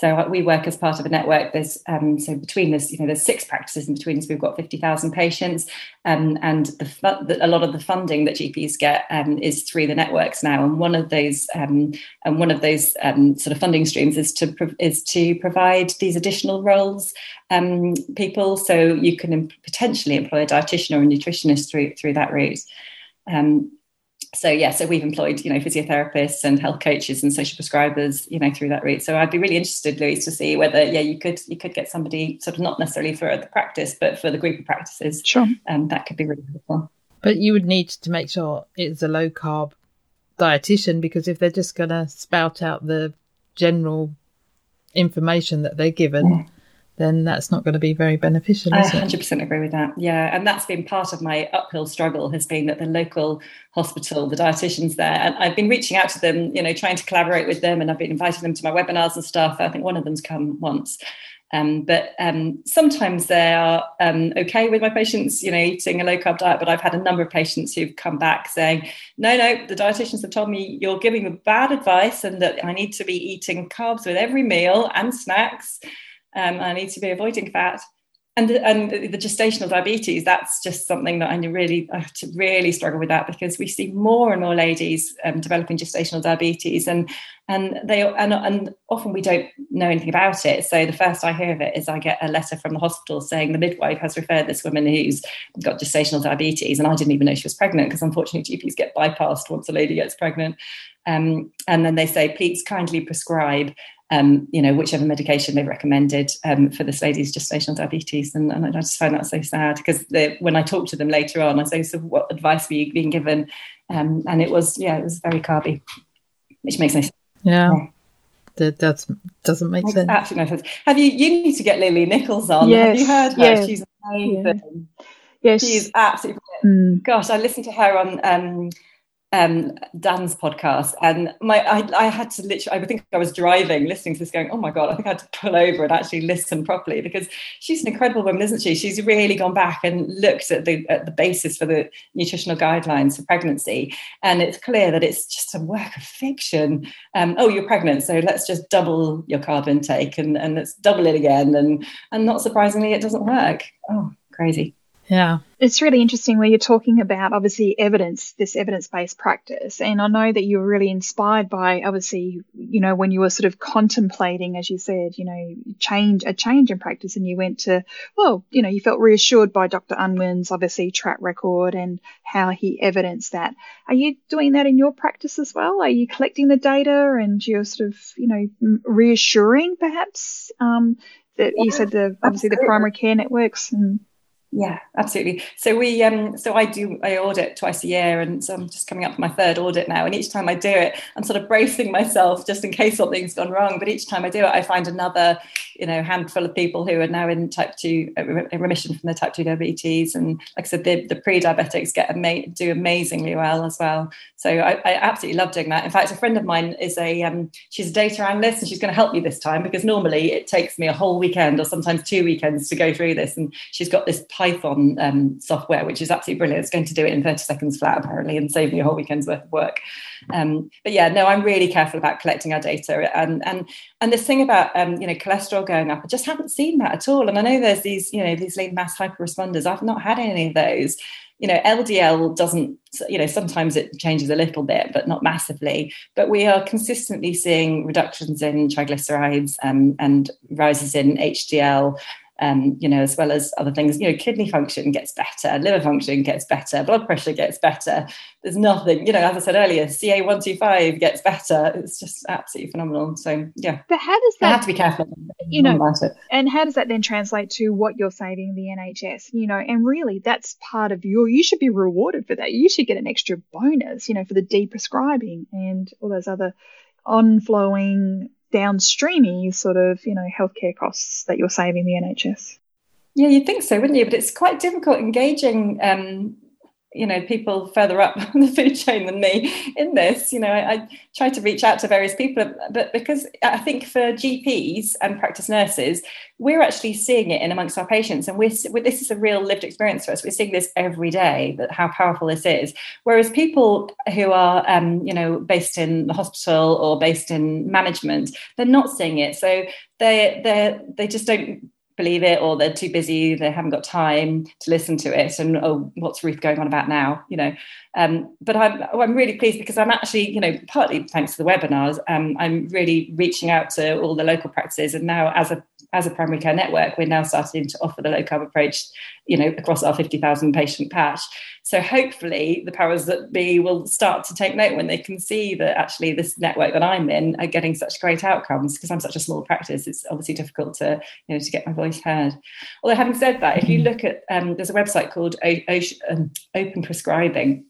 So we work as part of a network. There's um, so between us, you know, there's six practices in between us. We've got fifty thousand patients, um, and the, the, a lot of the funding that GPs get um, is through the networks now. And one of those um, and one of those um, sort of funding streams is to is to provide these additional roles um, people, so you can potentially employ a dietitian or a nutritionist through through that route. Um, so yeah, so we've employed you know physiotherapists and health coaches and social prescribers you know through that route. So I'd be really interested, Louise, to see whether yeah you could you could get somebody sort of not necessarily for the practice but for the group of practices. Sure, and um, that could be really helpful. But you would need to make sure it's a low carb dietitian because if they're just going to spout out the general information that they're given. Then that's not going to be very beneficial. I 100% agree with that. Yeah, and that's been part of my uphill struggle has been that the local hospital, the dietitians there, and I've been reaching out to them, you know, trying to collaborate with them, and I've been inviting them to my webinars and stuff. I think one of them's come once. Um, but um, sometimes they are um, okay with my patients, you know, eating a low carb diet. But I've had a number of patients who've come back saying, "No, no, the dietitians have told me you're giving me bad advice, and that I need to be eating carbs with every meal and snacks." Um, I need to be avoiding fat. And, and the gestational diabetes, that's just something that I really I really struggle with that because we see more and more ladies um, developing gestational diabetes, and and they and, and often we don't know anything about it. So the first I hear of it is I get a letter from the hospital saying the midwife has referred this woman who's got gestational diabetes, and I didn't even know she was pregnant because unfortunately GPs get bypassed once a lady gets pregnant. Um, and then they say, please kindly prescribe um, you know, whichever medication they've recommended um, for this lady's gestational diabetes. And, and, I just find that so sad because when I talk to them later on, I say, so what advice were you being given? Um, and it was, yeah, it was very carby, which makes no sense. Yeah. yeah. That does, doesn't make sense. Absolutely no sense. Have you, you need to get Lily Nichols on. Yes. Have you heard her? Yes. She's amazing. Yes. She's absolutely, mm. gosh, I listened to her on, um, Dan's podcast, and my I, I, had to literally I think I was driving, listening to this, going, "Oh my god!" I think I had to pull over and actually listen properly because she's an incredible woman, isn't she? She's really gone back and looked at the at the basis for the nutritional guidelines for pregnancy, and it's clear that it's just a work of fiction. Um, oh, you're pregnant, so let's just double your carb intake, and and let's double it again, and and not surprisingly, it doesn't work. Oh, crazy. Yeah. It's really interesting where you're talking about obviously evidence, this evidence based practice. And I know that you were really inspired by obviously, you know, when you were sort of contemplating, as you said, you know, change, a change in practice and you went to, well, you know, you felt reassured by Dr. Unwin's obviously track record and how he evidenced that. Are you doing that in your practice as well? Are you collecting the data and you're sort of, you know, reassuring perhaps, um, that yeah, you said the obviously absolutely. the primary care networks and yeah, absolutely. So we, um, so I do, I audit twice a year, and so I'm just coming up for my third audit now. And each time I do it, I'm sort of bracing myself just in case something's gone wrong. But each time I do it, I find another, you know, handful of people who are now in type two uh, remission from their type two diabetes. And like I said, the, the pre-diabetics get ama- do amazingly well as well. So I, I, absolutely love doing that. In fact, a friend of mine is a, um, she's a data analyst, and she's going to help me this time because normally it takes me a whole weekend or sometimes two weekends to go through this. And she's got this Python um, software, which is absolutely brilliant. It's going to do it in 30 seconds flat, apparently, and save me a whole weekend's worth of work. Um, but yeah, no, I'm really careful about collecting our data. And and and this thing about um, you know cholesterol going up, I just haven't seen that at all. And I know there's these you know these lean mass hyper responders. I've not had any of those you know ldl doesn't you know sometimes it changes a little bit but not massively but we are consistently seeing reductions in triglycerides um, and rises in hdl um, you know, as well as other things. You know, kidney function gets better, liver function gets better, blood pressure gets better. There's nothing, you know, as I said earlier, CA125 gets better. It's just absolutely phenomenal. So, yeah. But how does that, I have to be careful, you know, about it. and how does that then translate to what you're saving the NHS, you know, and really that's part of your, you should be rewarded for that. You should get an extra bonus, you know, for the deprescribing and all those other on-flowing downstreamy sort of, you know, healthcare costs that you're saving the NHS. Yeah, you'd think so, wouldn't you? But it's quite difficult engaging um, you know people further up [LAUGHS] the food chain than me in this you know I, I, try to reach out to various people but because i think for gps and practice nurses we're actually seeing it in amongst our patients and we're, this is a real lived experience for us. We're seeing this every day that how powerful this is. Whereas people who are um, you know based in the hospital or based in management they're not seeing it. So they they they just don't believe it or they're too busy they haven't got time to listen to it. And oh what's ruth going on about now you know? Um, but I'm, oh, I'm really pleased because i'm actually you know partly thanks to the webinars um, i'm really reaching out to all the local practices. And now as a as a primary care network, we're now starting to offer the low carb approach, you know, across our 50,000 patient patch. So hopefully the powers that be will start to take note when they can see that actually this network that I'm in are getting such great outcomes because I'm such a small practice. It's obviously difficult to, you know, to get my voice heard. Although having said that, if you look at, um, there's a website called o- o- um, Open Prescribing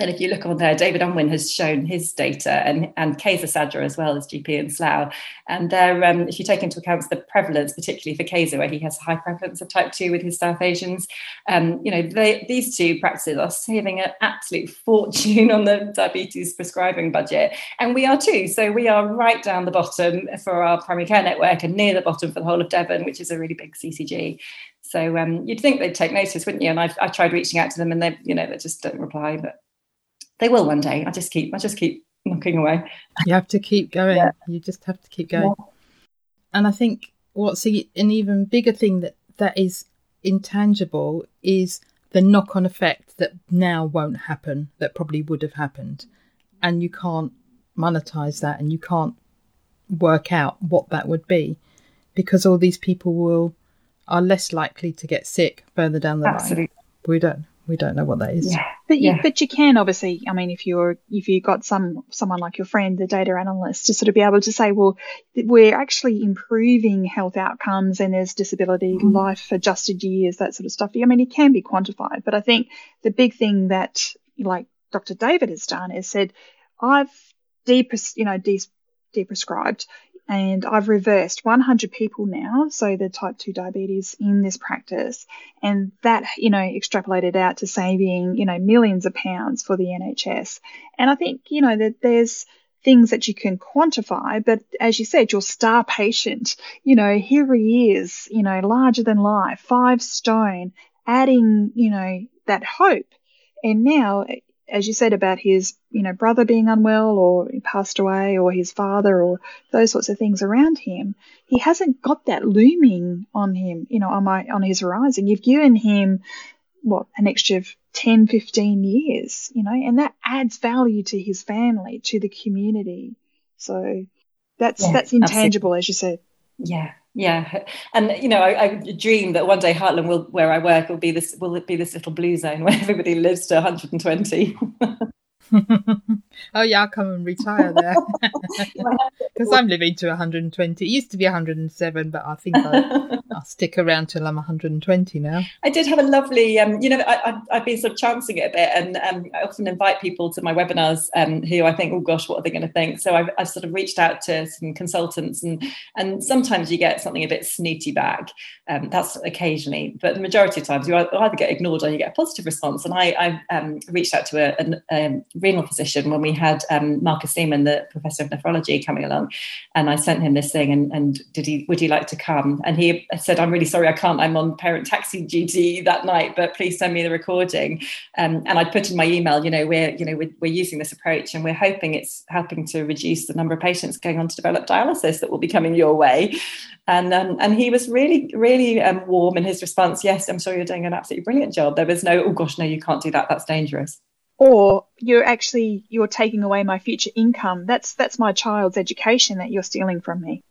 and if you look on there, David Unwin has shown his data and, and Kaiser Sadra as well as GP in Slough. And there, um, if you take into account the prevalence, particularly for Kaiser, where he has a high prevalence of type 2 with his South Asians, um, you know, they, these two practices are saving an absolute fortune on the diabetes prescribing budget. And we are too. So we are right down the bottom for our primary care network and near the bottom for the whole of Devon, which is a really big CCG. So um, you'd think they'd take notice, wouldn't you? And I've, I've tried reaching out to them and they, you know, they just don't reply. But they will one day. I just keep I just keep knocking away. You have to keep going. Yeah. You just have to keep going. Yeah. And I think what's an even bigger thing that that is intangible is the knock-on effect that now won't happen that probably would have happened and you can't monetize that and you can't work out what that would be because all these people will are less likely to get sick further down the Absolutely. line. We don't we don't know what that is. Yeah. But you, yeah. but you can obviously. I mean, if you're if you got some someone like your friend, the data analyst, to sort of be able to say, well, we're actually improving health outcomes and there's disability, mm-hmm. life adjusted years, that sort of stuff. I mean, it can be quantified. But I think the big thing that like Dr. David has done is said, I've de you know de- deprescribed and I've reversed 100 people now, so the type 2 diabetes in this practice, and that, you know, extrapolated out to saving, you know, millions of pounds for the NHS. And I think, you know, that there's things that you can quantify, but as you said, your star patient, you know, here he is, you know, larger than life, five stone, adding, you know, that hope. And now as you said about his, you know, brother being unwell or passed away or his father or those sorts of things around him, he hasn't got that looming on him, you know, on my, on his horizon. You've given him what, an extra 10, 15 years, you know, and that adds value to his family, to the community. So that's, yeah, that's intangible, absolutely. as you said. Yeah, yeah, and you know, I, I, dream that one day Hartland will, where I work, will be this will it be this little blue zone where everybody lives to 120. [LAUGHS] [LAUGHS] oh yeah, I'll come and retire there [LAUGHS] [LAUGHS] because I'm living to 120. It used to be 107, but I think I'll, I'll, stick around till I'm 120 now. I did have a lovely, um, you know, I, have been sort of chancing it a bit, and um, I often invite people to my webinars um, who I think, oh gosh, what are they going to think? So I've, I've, sort of reached out to some consultants, and and sometimes you get something a bit snooty back. Um, that's occasionally, but the majority of times you either get ignored or you get a positive response. And I, I um, reached out to a, a, a renal physician when we had um, Marcus Lehman, the professor of nephrology, coming along, and I sent him this thing and, and did he would he like to come? And he said, "I'm really sorry, I can't. I'm on parent taxi duty that night, but please send me the recording." Um, and I'd put in my email, you know, we're you know we're, we're using this approach and we're hoping it's helping to reduce the number of patients going on to develop dialysis that will be coming your way. And um, and he was really really um, warm in his response. Yes, I'm sure you're doing an absolutely brilliant job. There was no, oh gosh, no, you can't do that. That's dangerous or you're actually you're taking away my future income that's that's my child's education that you're stealing from me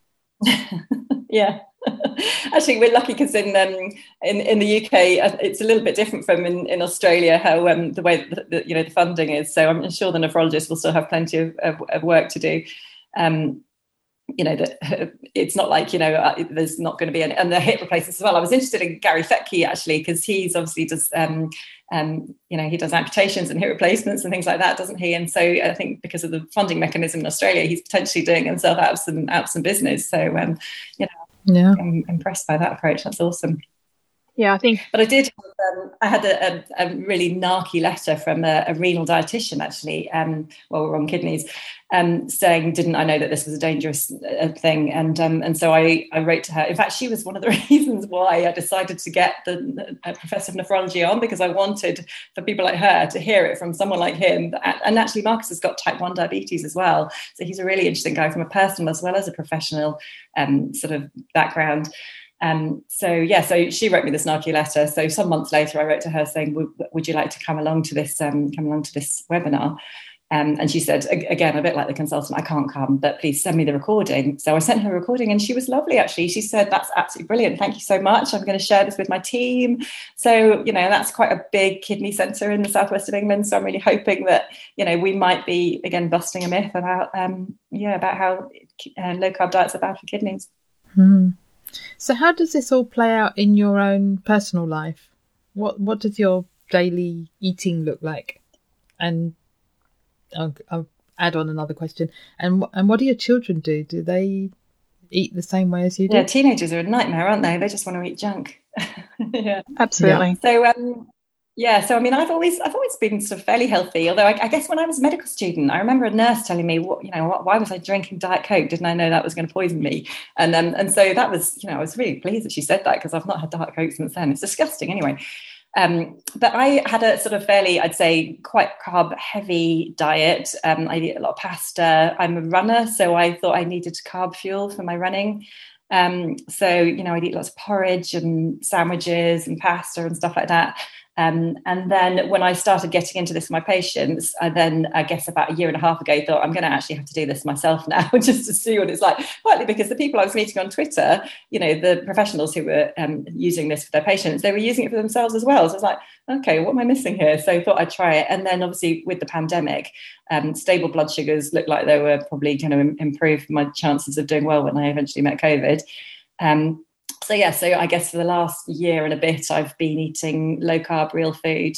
[LAUGHS] yeah [LAUGHS] Actually, we're lucky because in um, in in the UK, uh, it's a little bit different from in, in Australia how um, the way that the, you know the funding is. So I'm sure the nephrologists will still have plenty of, of, of work to do. Um, you know that [LAUGHS] it's not like you know uh, there's not going to be any and the hip replacements as well. I was interested in Gary Fettke actually because he's obviously does um, um, you know he does amputations and hip replacements and things like that, doesn't he? And so I think because of the funding mechanism in Australia, he's potentially doing himself out of some out of some business. So um, you know, yeah, I'm impressed by that approach. That's awesome. Yeah, I think. But I did. Um, I had a, a, a, really narky letter from a, a renal dietitian, actually, um, while we were on kidneys, um, saying, "Didn't I know that this was a dangerous uh, thing?" And um, and so I, I wrote to her. In fact, she was one of the [LAUGHS] reasons why I decided to get the, the professor of nephrology on because I wanted for people like her to hear it from someone like him. And actually, Marcus has got type one diabetes as well, so he's a really interesting guy from a personal as well as a professional um, sort of background. Um, so yeah, so she wrote me this snarky letter. So some months later, I wrote to her saying, "Would you like to come along to this um, come along to this webinar?" Um, and she said, again, a bit like the consultant, I can't come, but please send me the recording. So I sent her a recording and she was lovely, actually. She said, That's absolutely brilliant. Thank you so much. I'm going to share this with my team. So, you know, that's quite a big kidney centre in the southwest of England. So I'm really hoping that, you know, we might be, again, busting a myth about, um, yeah, about how uh, low carb diets are bad for kidneys. Hmm. So, how does this all play out in your own personal life? What What does your daily eating look like? And I'll, I'll add on another question. And and what do your children do? Do they eat the same way as you do? Yeah, teenagers are a nightmare, aren't they? They just want to eat junk. [LAUGHS] yeah, absolutely. Yeah. So, um, yeah, so I mean, I've always I've always been sort of fairly healthy. Although I, I, guess when I was a medical student, I remember a nurse telling me, "What you know, why was I drinking Diet Coke? Didn't I know that was going to poison me?" And um, and so that was, you know, I was really pleased that she said that because I've not had Diet Coke since then. It's disgusting, anyway. Um, but I had a sort of fairly, I'd say, quite carb heavy diet. Um, I eat a lot of pasta. I'm a runner, so I thought I needed carb fuel for my running. Um, so you know, I'd eat lots of porridge and sandwiches and pasta and stuff like that. Um, and then when I started getting into this with my patients, I then, I guess about a year and a half ago, thought I'm going to actually have to do this myself now [LAUGHS] just to see what it's like. Partly because the people I was meeting on Twitter, you know, the professionals who were um, using this for their patients, they were using it for themselves as well. So I was like, okay, what am I missing here? So I thought I'd try it. And then obviously with the pandemic, um, stable blood sugars looked like they were probably going to improve my chances of doing well when I eventually met COVID. Um, so yeah, so I guess for the last year and a bit, I've been eating low carb, real food.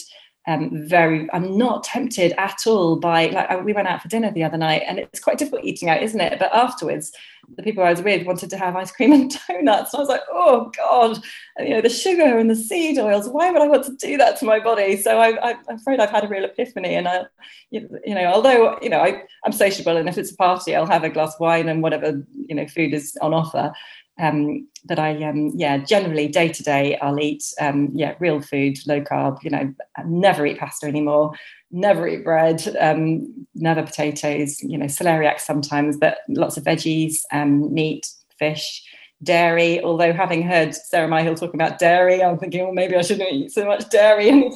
Um, very, I'm not tempted at all by like we went out for dinner the other night, and it's quite difficult eating out, isn't it? But afterwards, the people I was with wanted to have ice cream [LAUGHS] and donuts, and I was like, oh god, and, you know the sugar and the seed oils. Why would I want to do that to my body? So I, am afraid I've had a real epiphany, and I, you know, although you know I, I'm sociable, and if it's a party, I'll have a glass of wine and whatever you know food is on offer um, that I um, yeah generally day to day I'll eat um, yeah real food low carb you know never eat pasta anymore never eat bread um, never potatoes you know celeriac sometimes but lots of veggies um, meat fish dairy although having heard Sarah Myhill talking about dairy I'm thinking well maybe I shouldn't eat so much dairy [LAUGHS]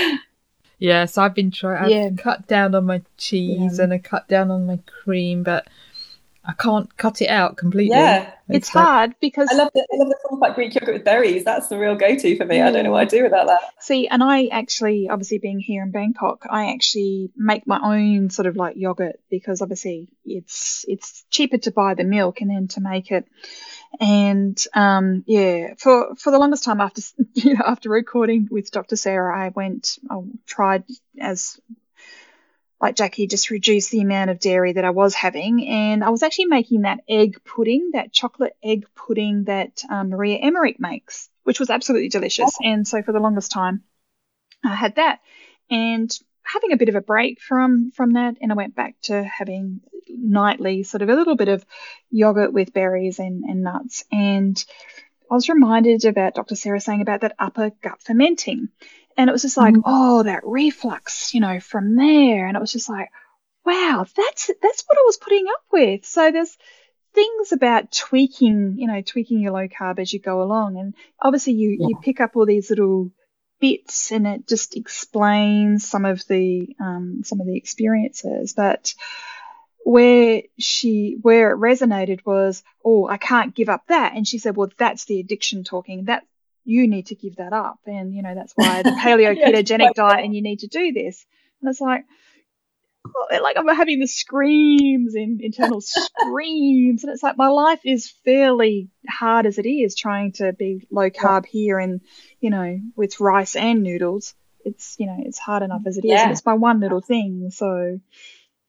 [LAUGHS] yes I've been trying I've yeah. cut down on my cheese yeah. and I cut down on my cream but I can't cut it out completely. Yeah, it's, it's hard like, because I love the I love the compact Greek yogurt with berries. That's the real go-to for me. Yeah. I don't know what I do without that. See, and I actually, obviously being here in Bangkok, I actually make my own sort of like yogurt because obviously it's it's cheaper to buy the milk and then to make it. And um, yeah, for for the longest time after [LAUGHS] you know, after recording with Dr. Sarah, I went, I tried as like Jackie, just reduce the amount of dairy that I was having. And I was actually making that egg pudding, that chocolate egg pudding that um, Maria Emmerich makes, which was absolutely delicious. And so for the longest time, I had that. And having a bit of a break from from that, and I went back to having nightly sort of a little bit of yogurt with berries and, and nuts. And I was reminded about Dr. Sarah saying about that upper gut fermenting. And it was just like, mm. oh, that reflux, you know, from there. And it was just like, wow, that's that's what I was putting up with. So there's things about tweaking, you know, tweaking your low carb as you go along. And obviously you, yeah. you pick up all these little bits and it just explains some of the um, some of the experiences. But where she where it resonated was, oh, I can't give up that. And she said, well, that's the addiction talking. That you need to give that up. And, you know, that's why the [LAUGHS] paleo ketogenic diet and you need to do this. And it's like, like I'm having the screams and internal [LAUGHS] screams. And it's like my life is fairly hard as it is trying to be low carb here and, you know, with rice and noodles. It's, you know, it's hard enough as it is. Yeah. And it's my one little thing. So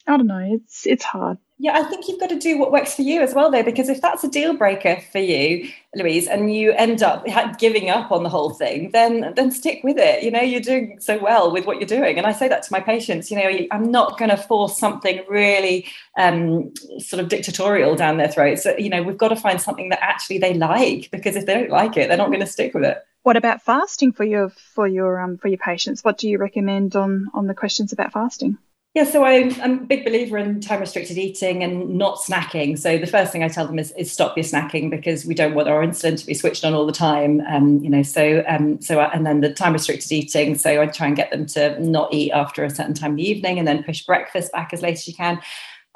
I don't know. It's, it's hard. Yeah, I think you've got to do what works for you as well, though, because if that's a deal breaker for you, Louise, and you end up giving up on the whole thing, then then stick with it. You know, you're doing so well with what you're doing, and I say that to my patients. You know, I'm not going to force something really um, sort of dictatorial down their throats. You know, we've got to find something that actually they like, because if they don't like it, they're not going to stick with it. What about fasting for your for your um, for your patients? What do you recommend on on the questions about fasting? Yeah, so I'm, I'm, a big believer in time restricted eating and not snacking. So the first thing I tell them is, is, stop your snacking because we don't want our insulin to be switched on all the time. Um, you know, so um, so and then the time restricted eating. So I try and get them to not eat after a certain time in the evening, and then push breakfast back as late as you can.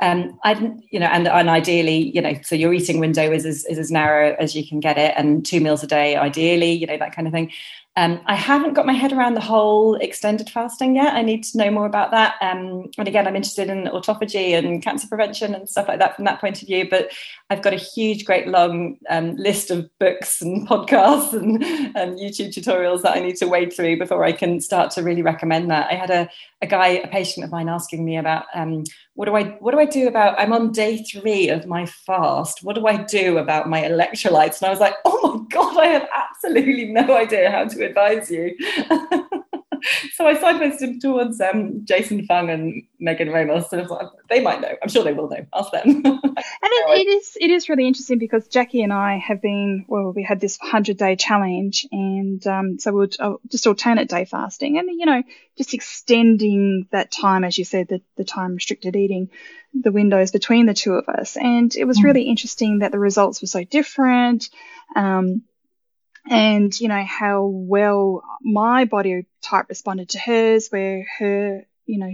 Um, I, you know, and, and ideally, you know, so your eating window is as, is as narrow as you can get it, and two meals a day, ideally, you know, that kind of thing. Um, I haven't got my head around the whole extended fasting yet. I need to know more about that. Um, and again, I'm interested in autophagy and cancer prevention and stuff like that from that point of view. But I've got a huge, great long um, list of books and [LAUGHS] podcasts and, and, YouTube tutorials that I need to wade through before I can start to really recommend that. I had a, a guy, a patient of mine, asking me about um, what do I what do I do about I'm on day three of my fast. What do I do about my electrolytes? And I was like, oh my god, I have absolutely no idea how to advise you. [LAUGHS] [LAUGHS] so I signposted him towards um, Jason Fung and Megan Ramos. And like, they might know. I'm sure they will know. Ask them. [LAUGHS] and it, it is it is really interesting because Jackie and I have been well, we had this hundred day challenge, and um, so we'll uh, just alternate day fasting, and you know, just extending that time, as you said, the the time restricted eating, the windows between the two of us, and it was mm. really interesting that the results were so different. Um, and you know how well my body type responded to hers where her you know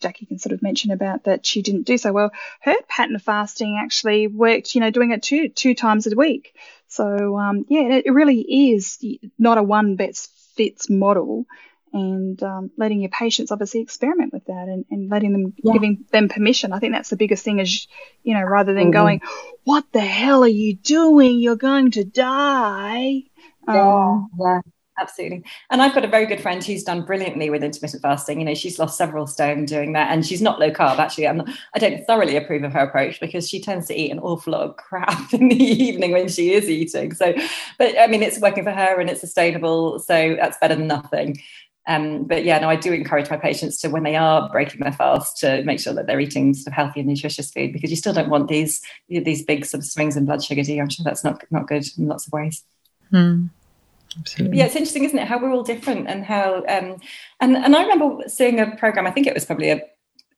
Jackie can sort of mention about that she didn't do so well. Her pattern of fasting actually worked you know doing it two two times a week. So um, yeah it, really is not a one best fits model and um, letting your patients obviously experiment with that and, and letting them yeah. giving them permission. I think that's the biggest thing is you know rather than mm-hmm. going, what the hell are you doing? You're going to die. Yeah, um, yeah, absolutely. And I've got a very good friend who's done brilliantly with intermittent fasting. You know, she's lost several stone doing that, and she's not low carb. Actually, I'm not, I don't thoroughly approve of her approach because she tends to eat an awful lot of crap [LAUGHS] in the evening when she is eating. So, but I mean, it's working for her and it's sustainable, so that's better than nothing. Um, but yeah, no, I do encourage my patients to, when they are breaking their fast, to make sure that they're eating sort of healthy and nutritious food because you still don't want these these big sort of swings in blood sugar. Do you? I'm sure that's not not good in lots of ways. Hmm. Absolutely. Yeah, it's interesting, isn't it? How we're all different, and how um, and and I remember seeing a program. I think it was probably a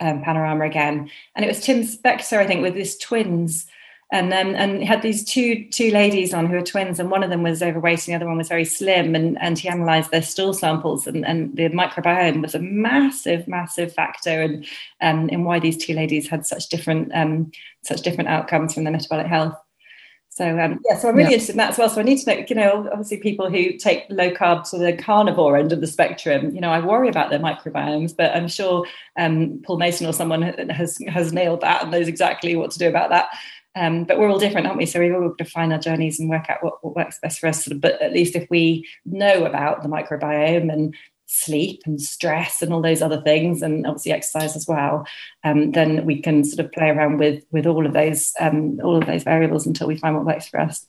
um, panorama again, and it was Tim Spector, I think, with his twins and um, and had these two two ladies on who were twins, and one of them was overweight, and the other one was very slim. And and he analysed their stool samples, and, and the microbiome was a massive, massive factor in um, in why these two ladies had such different um, such different outcomes from their metabolic health. So um, yeah, so I'm really yeah. interested in that as well. So I need to know, you know, obviously people who take low carb to the carnivore end of the spectrum, you know, I worry about their microbiomes, but I'm sure um, Paul Mason or someone has has nailed that and knows exactly what to do about that. Um, but we're all different, aren't we? So we've all got to find our journeys and work out what, what works best for us. But at least if we know about the microbiome and sleep and stress and all those other things, and obviously exercise as well, um, then we can sort of play around with with all of those um, all of those variables until we find what works for us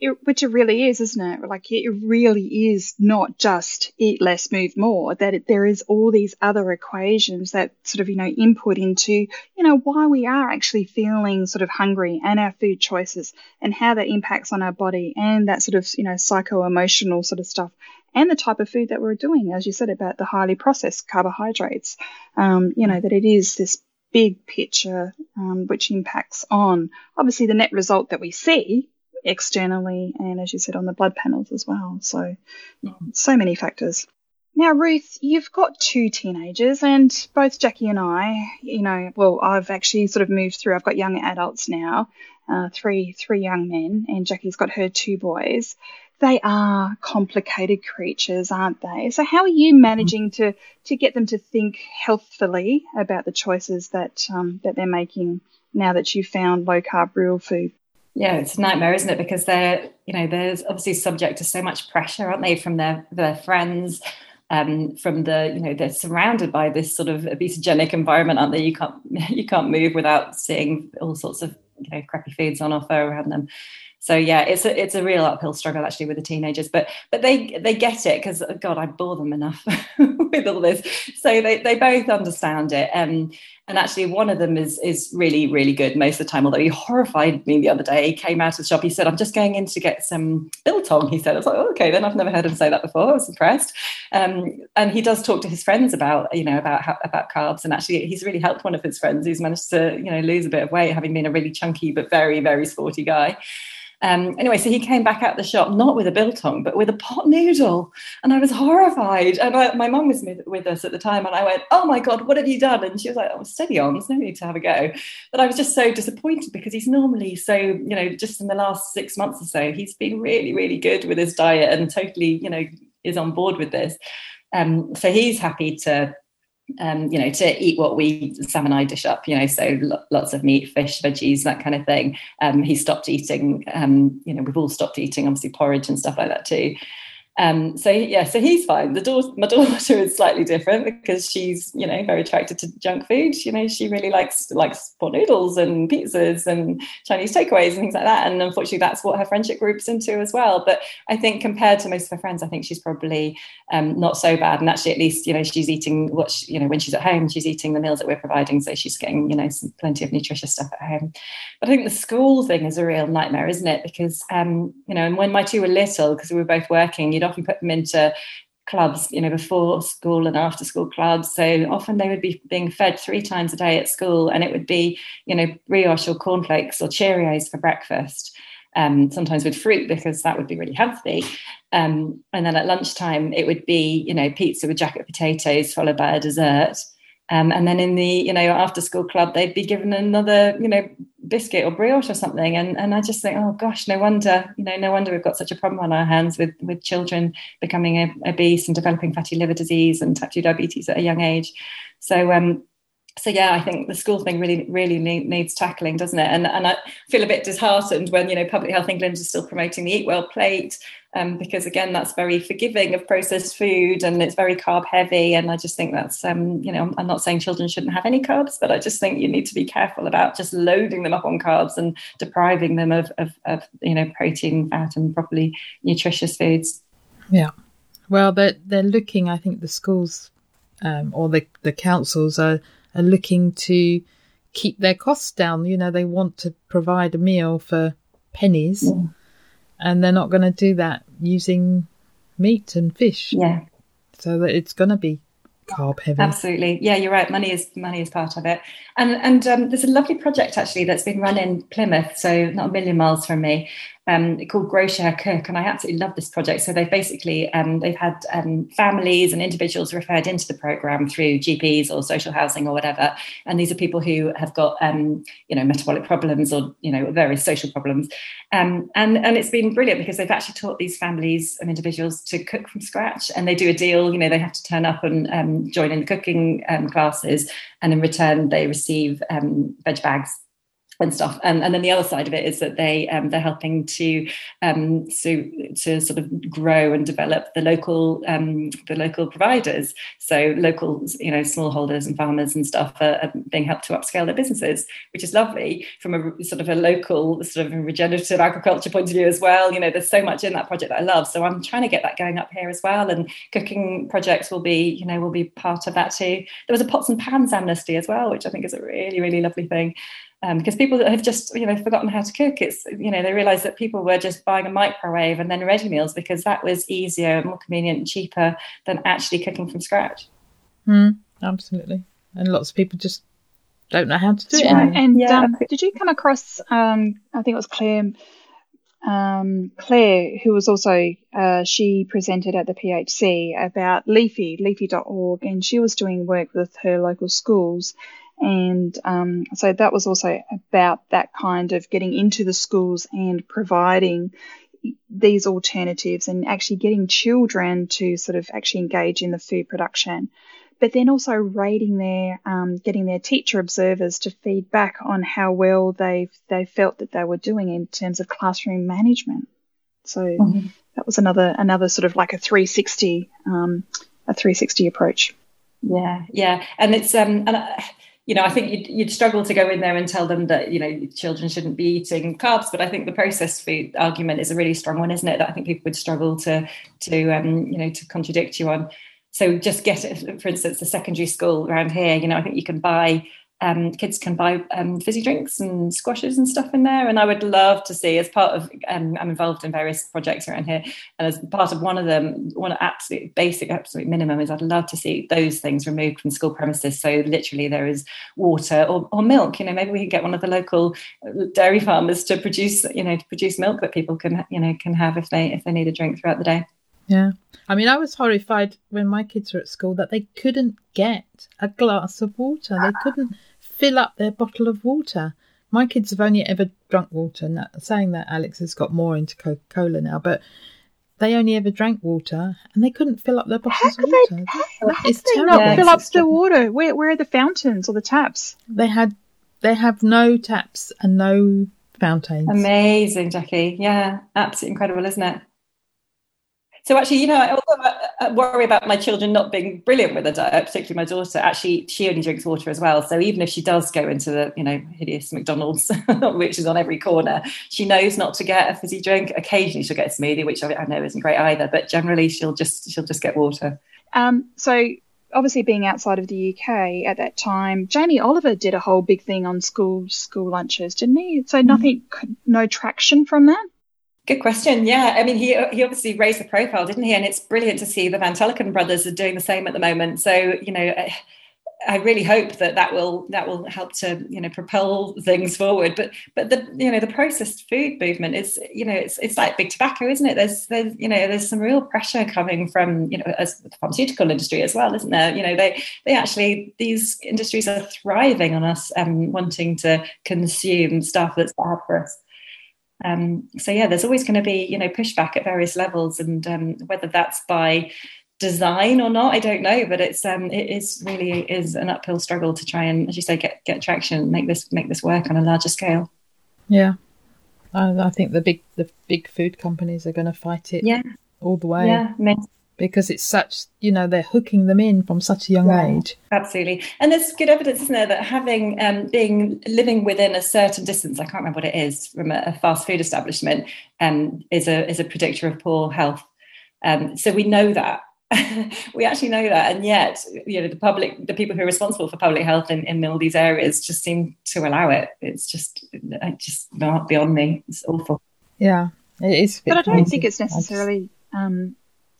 it, which it really is, isn't it? Like it really is not just eat less, move more. That it, there is all these other equations that sort of you know input into you know why we are actually feeling sort of hungry and our food choices and how that impacts on our body and that sort of you know psycho emotional sort of stuff and the type of food that we're doing, as you said about the highly processed carbohydrates. Um, you know that it is this big picture um, which impacts on obviously the net result that we see externally and as you said on the blood panels as well so so many factors Now, Ruth, you've got two teenagers, and both Jackie and I, you know, well, I've actually sort of moved through. I've got young adults now, uh, three three young men, and Jackie's got her two boys. They are complicated creatures, aren't they? So, how are you managing to to get them to think healthfully about the choices that um, that they're making now that you've found low carb real food? Yeah, it's a nightmare, isn't it? Because they're, you know, they're obviously subject to so much pressure, aren't they, from their their friends, um, from the, you know, they're surrounded by this sort of obesogenic environment, aren't they? You can't [LAUGHS] you can't move without seeing all sorts of, you know, crappy foods on offer around them so yeah it's a it's a real uphill struggle actually with the teenagers but but they they get it because god i bore them enough [LAUGHS] with all this. So they, they both understand it um, and actually one of them is is really really good most of the time although he horrified me the other day. He came out of the shop he said i'm just going in to get some biltong he said. I was like oh, okay then i've never heard him say that before i was impressed. Um, and he does talk to his friends about you know about about carbs and actually he's really helped one of his friends who's managed to you know lose a bit of weight having been a really chunky but very very sporty guy um, anyway, so he came back out the shop not with a biltong, but with a pot noodle, and I was horrified. And I, my mum was with us at the time, and I went, "Oh my god, what have you done?" And she was like, "Oh, steady on, there's no need to have a go." But I was just so disappointed because he's normally so, you know, just in the last six months or so, he's been really, really good with his diet and totally, you know, is on board with this. Um, so he's happy to um, you know, to eat what we Sam and I dish up, you know, so lots of meat, fish, veggies, that kind of thing. Um, he stopped eating, um, you know, we've all stopped eating, obviously porridge and stuff like that too. Um, so yeah, so he's fine. The daughter, my [LAUGHS] daughter is slightly different because she's, you know, very attracted to junk food. You know, she really likes likes pot noodles and pizzas and Chinese takeaways and things like that. And unfortunately, that's what her friendship group's into as well. But I think compared to most of her friends, I think she's probably um, not so bad. And actually, at least you know, she's eating what she, you know when she's at home, she's eating the meals that we're providing, so she's getting you know some, plenty of nutritious stuff at home. But I think the school thing is a real nightmare, isn't it? Because um, you know, and when my two were little, because we were both working, you'd often put them into clubs, you know, before school and after school clubs. So often they would be being fed three times a day at school, and it would be, you know, brioche or cornflakes or Cheerios for breakfast. Um, sometimes with fruit because that would be really healthy. Um, and then at lunchtime, it would be, you know, pizza with jacket potatoes followed by a dessert. Um, and then in the, you know, after school club, they'd be given another, you know, biscuit or brioche or something. And, and I just think, oh gosh, no wonder, you know, no wonder we've got such a problem on our hands with, with children becoming obese and developing fatty liver disease and type 2 diabetes at a young age. So, um, so yeah, I think the school thing really, really needs tackling, doesn't it? And and I feel a bit disheartened when you know Public Health England is still promoting the Eatwell plate, um, because again, that's very forgiving of processed food and it's very carb heavy. And I just think that's um, you know, I'm not saying children shouldn't have any carbs, but I just think you need to be careful about just loading them up on carbs and depriving them of of, of you know protein, fat, and properly nutritious foods. Yeah, well, they're they're looking. I think the schools um, or the the councils are are looking to keep their costs down. You know, they want to provide a meal for pennies, yeah. And they're not going to do that using meat and fish. Yeah. So that it's going to be carb heavy. Absolutely. Yeah, you're right. Money is money is part of it. And and um, there's a lovely project actually that's been run in Plymouth, so not a million miles from me, um, called Grow Share Cook, and I absolutely love this project. So they've basically um, they've had um, families and individuals referred into the program through GPs or social housing or whatever, and these are people who have got um, you know metabolic problems or you know various social problems, um, and and it's been brilliant because they've actually taught these families and individuals to cook from scratch, and they do a deal. You know they have to turn up and um, join in the cooking classes, and in return they receive veg bags and stuff. And, and then the other side of it is that they um, they're helping to um, so to sort of grow and develop the local um, the local providers. So local you know smallholders and farmers and stuff are, are, being helped to upscale their businesses, which is lovely from a sort of a local sort of regenerative agriculture point of view as well. You know, there's so much in that project that I love. So I'm trying to get that going up here as well. And cooking projects will be you know will be part of that too. There was a pots and pans amnesty as well, which I think is a really really lovely thing um, because people have just you know forgotten how to cook it's you know they realized that people were just buying a microwave and then ready meals because that was easier more convenient and cheaper than actually cooking from scratch mm, absolutely and lots of people just don't know how to do it and yeah. um, did you come across um, i think it was claire um, Claire, who was also, uh, she presented at the PHC about Leafy, leafy.org, and she was doing work with her local schools. And um, so that was also about that kind of getting into the schools and providing these alternatives and actually getting children to sort of actually engage in the food production but then also rating their, um, getting their teacher observers to feed back on how well they they felt that they were doing in terms of classroom management. So mm-hmm. that was another another sort of like a 360 um, a 360 approach. Yeah, yeah, and it's um and. I, you know, I think you'd, you'd, struggle to go in there and tell them that you know children shouldn't be eating carbs, but I think the processed food argument is a really strong one, isn't it? That I think people would struggle to to um, you know to contradict you on so just get it for instance the secondary school around here you know i think you can buy um, kids can buy um, fizzy drinks and squashes and stuff in there. And I would love to see, as part of, um, I'm involved in various projects around here, and as part of one of them, one absolute basic, absolute minimum is I'd love to see those things removed from school premises. So literally, there is water or, or milk. You know, maybe we can get one of the local dairy farmers to produce, you know, to produce milk that people can, you know, can have if they if they need a drink throughout the day. Yeah. I mean, I was horrified when my kids were at school that they couldn't get a glass of water. They couldn't fill up their bottle of water. My kids have only ever drunk water. Now, saying that, Alex has got more into Coca Cola now, but they only ever drank water and they couldn't fill up their bottles how of water. They, how, how it's they not fill up the water? Where, where are the fountains or the taps? They had, they have no taps and no fountains. Amazing, Jackie. Yeah, absolutely incredible, isn't it? So actually, you know, I, I worry about my children not being brilliant with a diet, particularly my daughter. Actually, she only drinks water as well. So even if she does go into the, you know, hideous McDonald's, [LAUGHS] which is on every corner, she knows not to get a fizzy drink. Occasionally, she'll get a smoothie, which I, I know isn't great either. But generally, she'll just she'll just get water. Um, so obviously being outside of the UK at that time, Jamie Oliver did a whole big thing on school school lunches, didn't he? So nothing, mm. no traction from that. Good question. Yeah, I mean, he he obviously raised the profile, didn't he? And it's brilliant to see the Van Tulleken brothers are doing the same at the moment. So you know, I, I really hope that that will that will help to you know propel things forward. But but the you know the processed food movement is you know it's it's like big tobacco, isn't it? There's there's you know there's some real pressure coming from you know as the pharmaceutical industry as well, isn't there? You know they they actually these industries are thriving on us um, wanting to consume stuff that's bad for us. Um, so yeah, there's always going to be you know pushback at various levels, and um, whether that's by design or not, I don't know. But it's um, it is really is an uphill struggle to try and, as you say, get get traction, make this make this work on a larger scale. Yeah, I, I think the big the big food companies are going to fight it. Yeah. all the way. Yeah, because it's such you know they're hooking them in from such a young yeah, age. Absolutely. And there's good evidence isn't there that having um, being living within a certain distance i can't remember what it is from a, a fast food establishment um, is a is a predictor of poor health. Um, so we know that. [LAUGHS] We actually know that. And yet you know the public the people who are responsible for public health in, in all these areas just seem to allow it. It's just just not beyond me. It's awful. Yeah. It is but i don't think it's necessarily um,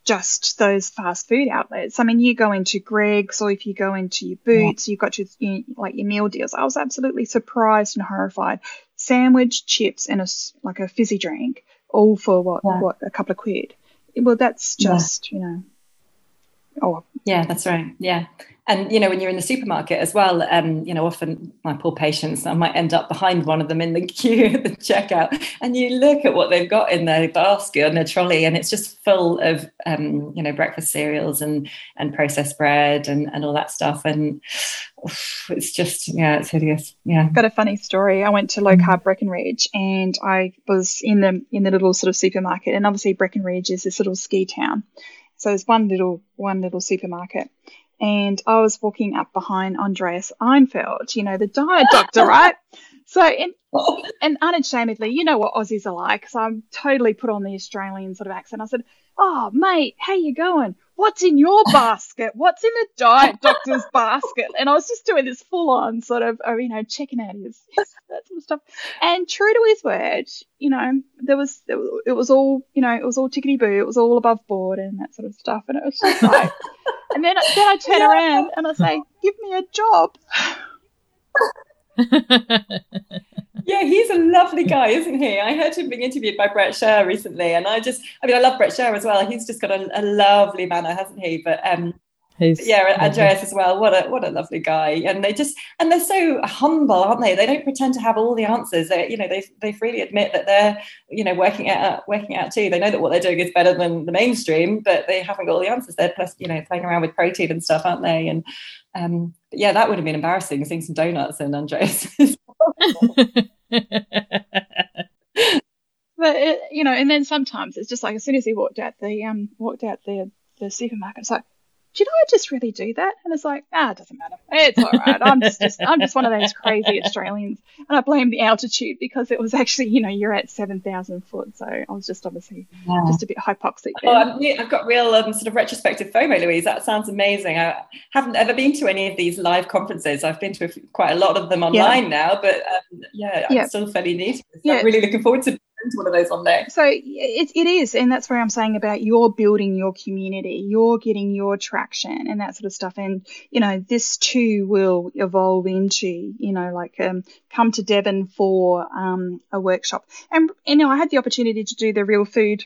just those fast food outlets. I mean, you go into Greggs or if you go into your Boots, yeah. you've got your, you, like your meal deals. I was absolutely surprised and horrified. Sandwich, chips, and a like a fizzy drink, all for what yeah. what a couple of quid. Well, that's just yeah. you know. Oh, yeah, that's right. Yeah, and you know when you're in the supermarket as well um, you know often my poor patients i might end up behind one of them in the [LAUGHS] queue at the checkout and you look at what they've got in their basket and their trolley and it's just full of um, you know breakfast cereals and and processed bread and and all that stuff. And oof, it's just yeah it's hideous. Yeah. Got a funny story. I went to low carb breckenridge and i was in the in the little sort of supermarket and obviously breckenridge is this little ski town so there's one little one little supermarket and I was walking up behind Andreas Eenfeldt, you know, the diet doctor, [LAUGHS] right? So, and, and unashamedly, you know what Aussies are like. So I'm totally put on the Australian sort of accent. I said, "Oh, mate, how you going? What's in your basket? What's in the diet [LAUGHS] doctor's basket?" And I was just doing this full on sort of, uh, you know, checking out his that sort of stuff. And true to his word, you know, there was it was all, you know, it was all tickety boo. It was all above board and that sort of stuff. And it was just like. [LAUGHS] And then, then I turn yeah. around and I say, give me a job. [LAUGHS] Yeah, he's a lovely guy, isn't he? I heard him being interviewed by Bret Scher recently, and I just, I mean, I love Bret Scher as well. He's just got a, a lovely manner, hasn't he? But um, He's yeah, Andreas as well. What a what a lovely guy, and they just and they're so humble, aren't they? They don't pretend to have all the answers. They you know they they freely admit that they're you know working out working out too. They know that what they're doing is better than the mainstream, but they haven't got all the answers. They're plus you know playing around with protein and stuff, aren't they? And um, yeah, that would have been embarrassing seeing some donuts in Andreas. [LAUGHS] but it, you know, and then sometimes it's just like as soon as he walked out the um walked out the the supermarket, it's like did I just really do that? And it's like, ah, it doesn't matter. It's all right. I'm just, just I'm just one of those crazy Australians. And I blame the altitude because it was actually, you know, you're at 7,000 foot. So I was just obviously yeah. just a bit hypoxic. There. Oh, I've got real um, sort of retrospective FOMO, Louise. That sounds amazing. I haven't ever been to any of these live conferences. I've been to quite a lot of them online yeah. now, but um, yeah, I'm yeah. still fairly new. Yeah. I'm really looking forward to one of those. So it, it is, and that's where I'm saying about you're building your community, you're getting your traction and that sort of stuff. And, you know, this too will evolve into, you know, like um, come to Devon for um, a workshop. And, you know, I had the opportunity to do the real food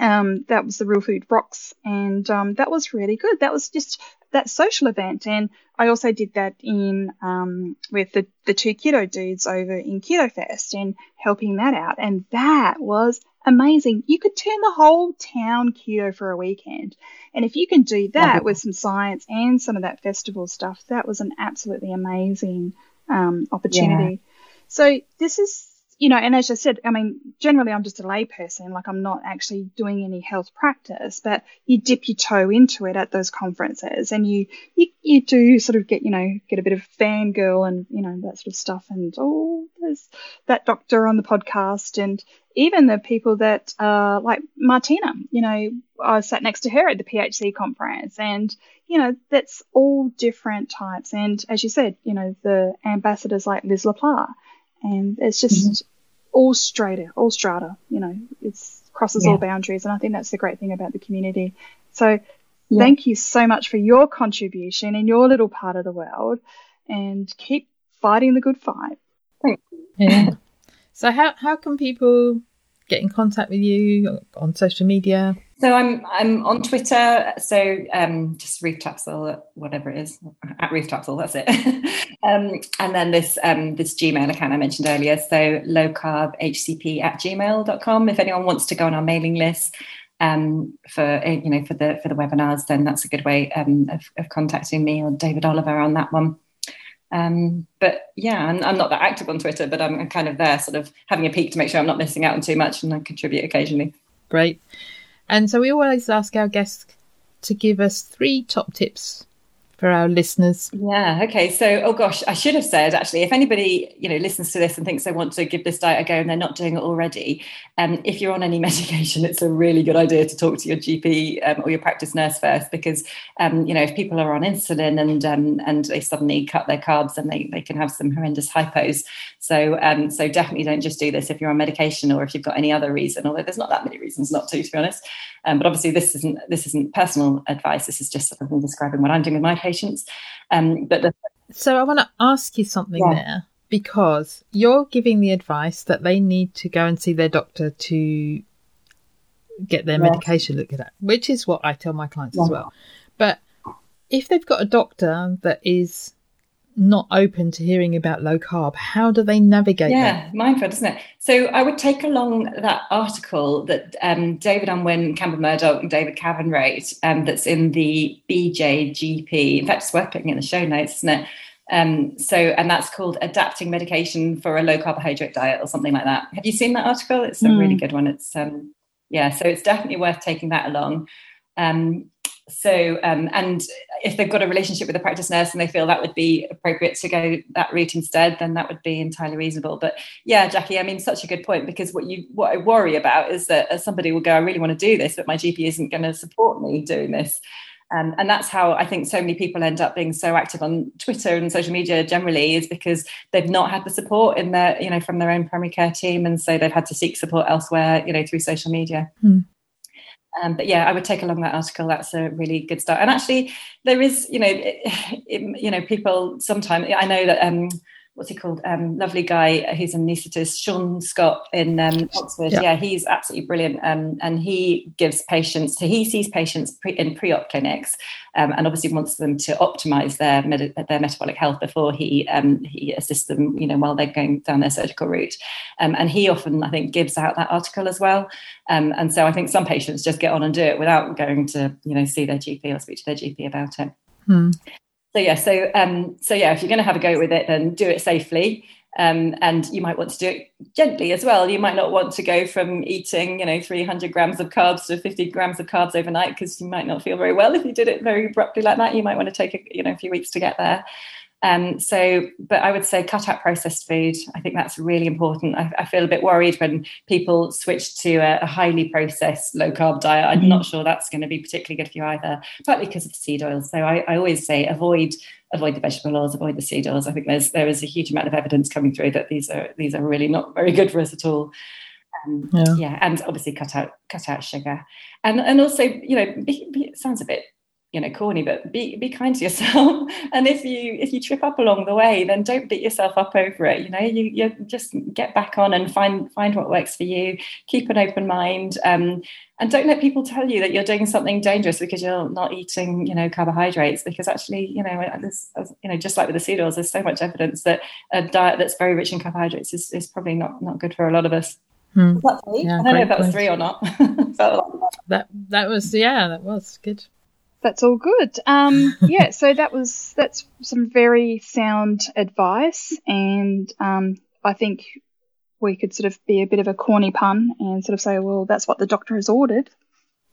um, that was the Real Food Rocks, and um, that was really good. That was just that social event, and I also did that in um, with the the two keto dudes over in Keto Fest and helping that out, and that was amazing. You could turn the whole town keto for a weekend, and if you can do that with some science and some of that festival stuff, that was an absolutely amazing um, opportunity. Yeah. So this is you know, and as I said, I mean, generally I'm just a layperson, like I'm not actually doing any health practice, but you dip your toe into it at those conferences and you, you, you do sort of get, you know, get a bit of fangirl and, you know, that sort of stuff. And, oh, there's that doctor on the podcast and even the people that, uh, like Martina, you know, I sat next to her at the PHC conference and, you know, that's all different types. And as you said, you know, the ambassadors like Liz LaPla and it's just mm-hmm. All strata, all strata. You know, it crosses yeah. all boundaries, and I think that's the great thing about the community. So, yeah. thank you so much for your contribution in your little part of the world, and keep fighting the good fight. Thanks. Yeah. so, how how can people get in contact with you on social media? So I'm I'm on Twitter. So um, just Ruth Tapsell, whatever it is, at Ruth Tapsell. That's it. [LAUGHS] um, and then this um, this Gmail account I mentioned earlier. So low at gmail.com. If anyone wants to go on our mailing list um, for you know for the for the webinars, then that's a good way um, of, of contacting me or David Oliver on that one. Um, but yeah, I'm, I'm, not that active on Twitter, but I'm, kind of there, sort of having a peek to make sure I'm not missing out on too much, and I contribute occasionally. Great. And so we always ask our guests to give us three top tips for our listeners? Yeah. Okay. So, oh gosh, I should have said actually, if anybody you know listens to this and thinks they want to give this diet a go and they're not doing it already, um, if you're on any [LAUGHS] medication, it's a really good idea to talk to your GP um, or your practice nurse first because um, you know if people are on insulin and um, and they suddenly cut their carbs, then they they can have some horrendous hypos. So um, so definitely don't just do this if you're on medication or if you've got any other reason. Although there's not that many reasons not to, to be honest. Um, but obviously, this isn't this isn't personal advice. This is just sort of describing what I'm doing with my patients. Um, but the- so I want to ask you something yeah. there because you're giving the advice that they need to go and see their doctor to get their medication looked at, which is what I tell my clients yeah. as well. But if they've got a doctor that is not open to hearing about low carb, how do they navigate yeah, that? mindful, isn't it? So I would take along that article that um, David Unwin, Campbell Murdoch, and David Cavan wrote um, that's in the BJGP. In fact, it's worth putting in the show notes, isn't it? Um, so, and that's called Adapting Medication for a Low Carbohydrate Diet or something like that. Have you seen that article? It's a mm. really good one. It's, um, yeah, so it's definitely worth taking that along. Um, so, um, and if they've got a relationship with a practice nurse and they feel that would be appropriate to go that route instead, then that would be entirely reasonable. But yeah, Jackie, I mean, such a good point because what you what I worry about is that somebody will go, I really want to do this, but my GP isn't going to support me doing this. Um, and that's how I think so many people end up being so active on Twitter and social media generally is because they've not had the support in their, you know, from their own primary care team, and so they've had to seek support elsewhere, you know, through social media. Mm. Um, but yeah, I would take along that article. That's a really good start. And actually, there is, you know, it, [LAUGHS] it, you know, people sometimes. I know that um, what's he called? Um, lovely guy He's an anaesthetist, Sean Scott in um, Oxford. Yeah. yeah. he's absolutely brilliant. Um, and he gives patients, so he sees patients pre, in pre-op clinics um, and obviously wants them to optimize their, med- their metabolic health before he, um, he assists them, you know, while they're going down their surgical route. Um, and he often, I think, gives out that article as well. and so I think some patients just get on and do it without going to, you know, see their GP or speak to their GP about it. Hmm. So yeah, so um, so yeah, if you're going to have a go with it, then do it safely. Um, and you might want to do it gently as well. You might not want to go from eating, you know, 300 grams of carbs to 50 grams of carbs overnight because you might not feel very well if you did it very abruptly like that. You might want to take a, you know, a few weeks to get there. Um, so, but I would say cut out processed food. I think that's really important. I, I feel a bit worried when people switch to a, a highly processed low carb diet. I'm not sure that's going to be particularly good for you either, partly because of the seed oils. So I, I always say avoid avoid the vegetable oils, avoid the seed oils. I think there's there is a huge amount of evidence coming through that these are these are really not very good for us at all. Um, yeah. yeah. and obviously cut out cut out sugar, and and also you know it sounds a bit you know corny but be be kind to yourself. [LAUGHS] And if you if you trip up along the way then don't beat yourself up over it. You know you, you just get back on and find find what works for you. Keep an open mind. Um, and don't let people tell you that you're doing something dangerous because you're not eating you know carbohydrates because actually you know this you know just like with the seed oils there's so much evidence that a diet that's very rich in carbohydrates is, is probably not not good for a lot of us. Hmm. yeah, I don't know if that was three or not. [LAUGHS] that that was yeah, that was good that's all good. Um, [LAUGHS] yeah, so that was that's some very sound advice, and um, I think we could sort of be a bit of a corny pun and sort of say, well, that's what the doctor has ordered,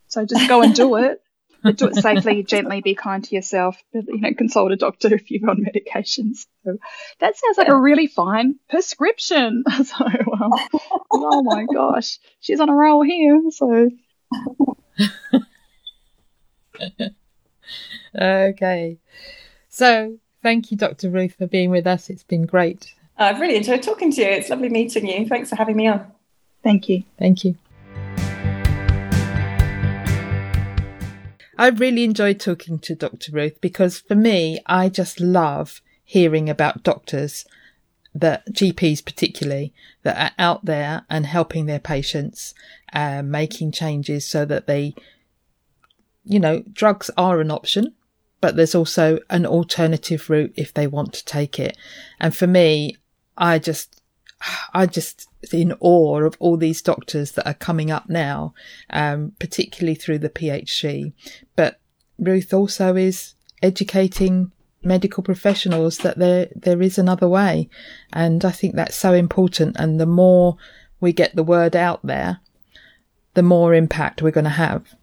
so just go and do [LAUGHS] it. But do it safely, gently, be kind to yourself. You know, consult a doctor [LAUGHS] if you're on medications. So that sounds like a really fine prescription. So, um, oh my gosh, she's on a roll here. So. Okay. So thank you, Dr. Ruth, for being with us. It's been great. I've really enjoyed talking to you. It's lovely meeting you. Thanks for having me on. Thank you. Thank you. I've really enjoyed talking to Dr. Ruth because for me, I just love hearing about doctors, that GPs particularly, that are out there and helping their patients, uh, making changes so that they you know, drugs are an option, but there's also an alternative route if they want to take it. And for me, I just, I just in awe of all these doctors that are coming up now, um, particularly through the PHC. But Ruth also is educating medical professionals that there there is another way, and I think that's so important. And the more we get the word out there, the more impact we're going to have.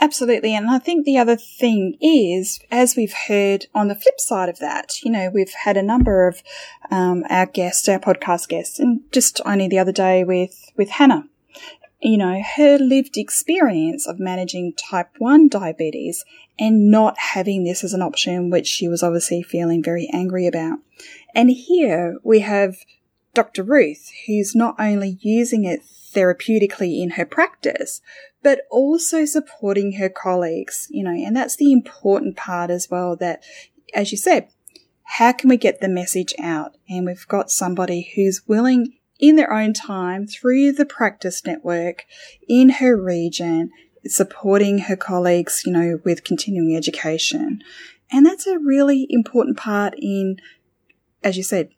Absolutely. And I think the other thing is, as we've heard on the flip side of that, you know, we've had a number of um, our guests, our podcast guests, and just only the other day with, with Hannah, you know, her lived experience of managing type 1 diabetes and not having this as an option, which she was obviously feeling very angry about. And here we have Dr. Ruth, who's not only using it therapeutically in her practice, but also supporting her colleagues, you know, and that's the important part as well that, as you said, how can we get the message out? And we've got somebody who's willing in their own time through the practice network in her region, supporting her colleagues, you know, with continuing education. And that's a really important part in, as you said,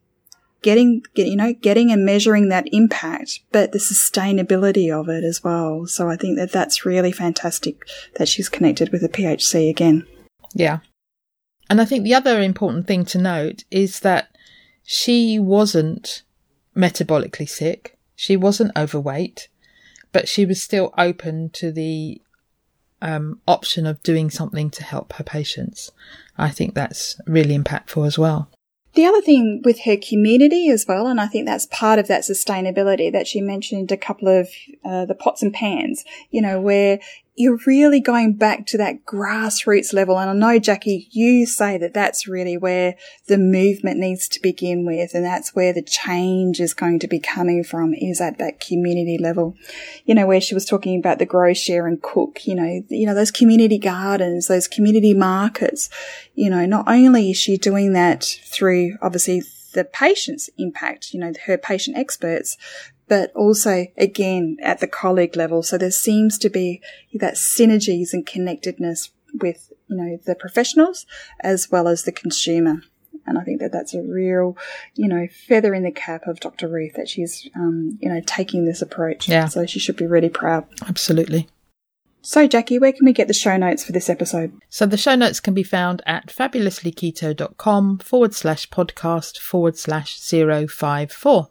getting, get, you know, getting and measuring that impact, but the sustainability of it as well. So I think that that's really fantastic that she's connected with the PHC again. Yeah. And I think the other important thing to note is that she wasn't metabolically sick. She wasn't overweight, but she was still open to the um, option of doing something to help her patients. I think that's really impactful as well. The other thing with her community as well, and I think that's part of that sustainability that she mentioned a couple of uh, the pots and pans, you know, where you're really going back to that grassroots level. And I know, Jackie, you say that that's really where the movement needs to begin with. And that's where the change is going to be coming from is at that community level. You know, where she was talking about the grow, share and cook, you know, you know, those community gardens, those community markets, you know, not only is she doing that through obviously the patient's impact, you know, her patient experts, but also again at the colleague level. So there seems to be that synergies and connectedness with, you know, the professionals as well as the consumer. And I think that that's a real, you know, feather in the cap of Dr. Ruth that she's, um, you know, taking this approach. Yeah. So she should be really proud. Absolutely. So, Jackie, where can we get the show notes for this episode? So the show notes can be found at fabulouslyketo.com forward slash podcast forward slash 054.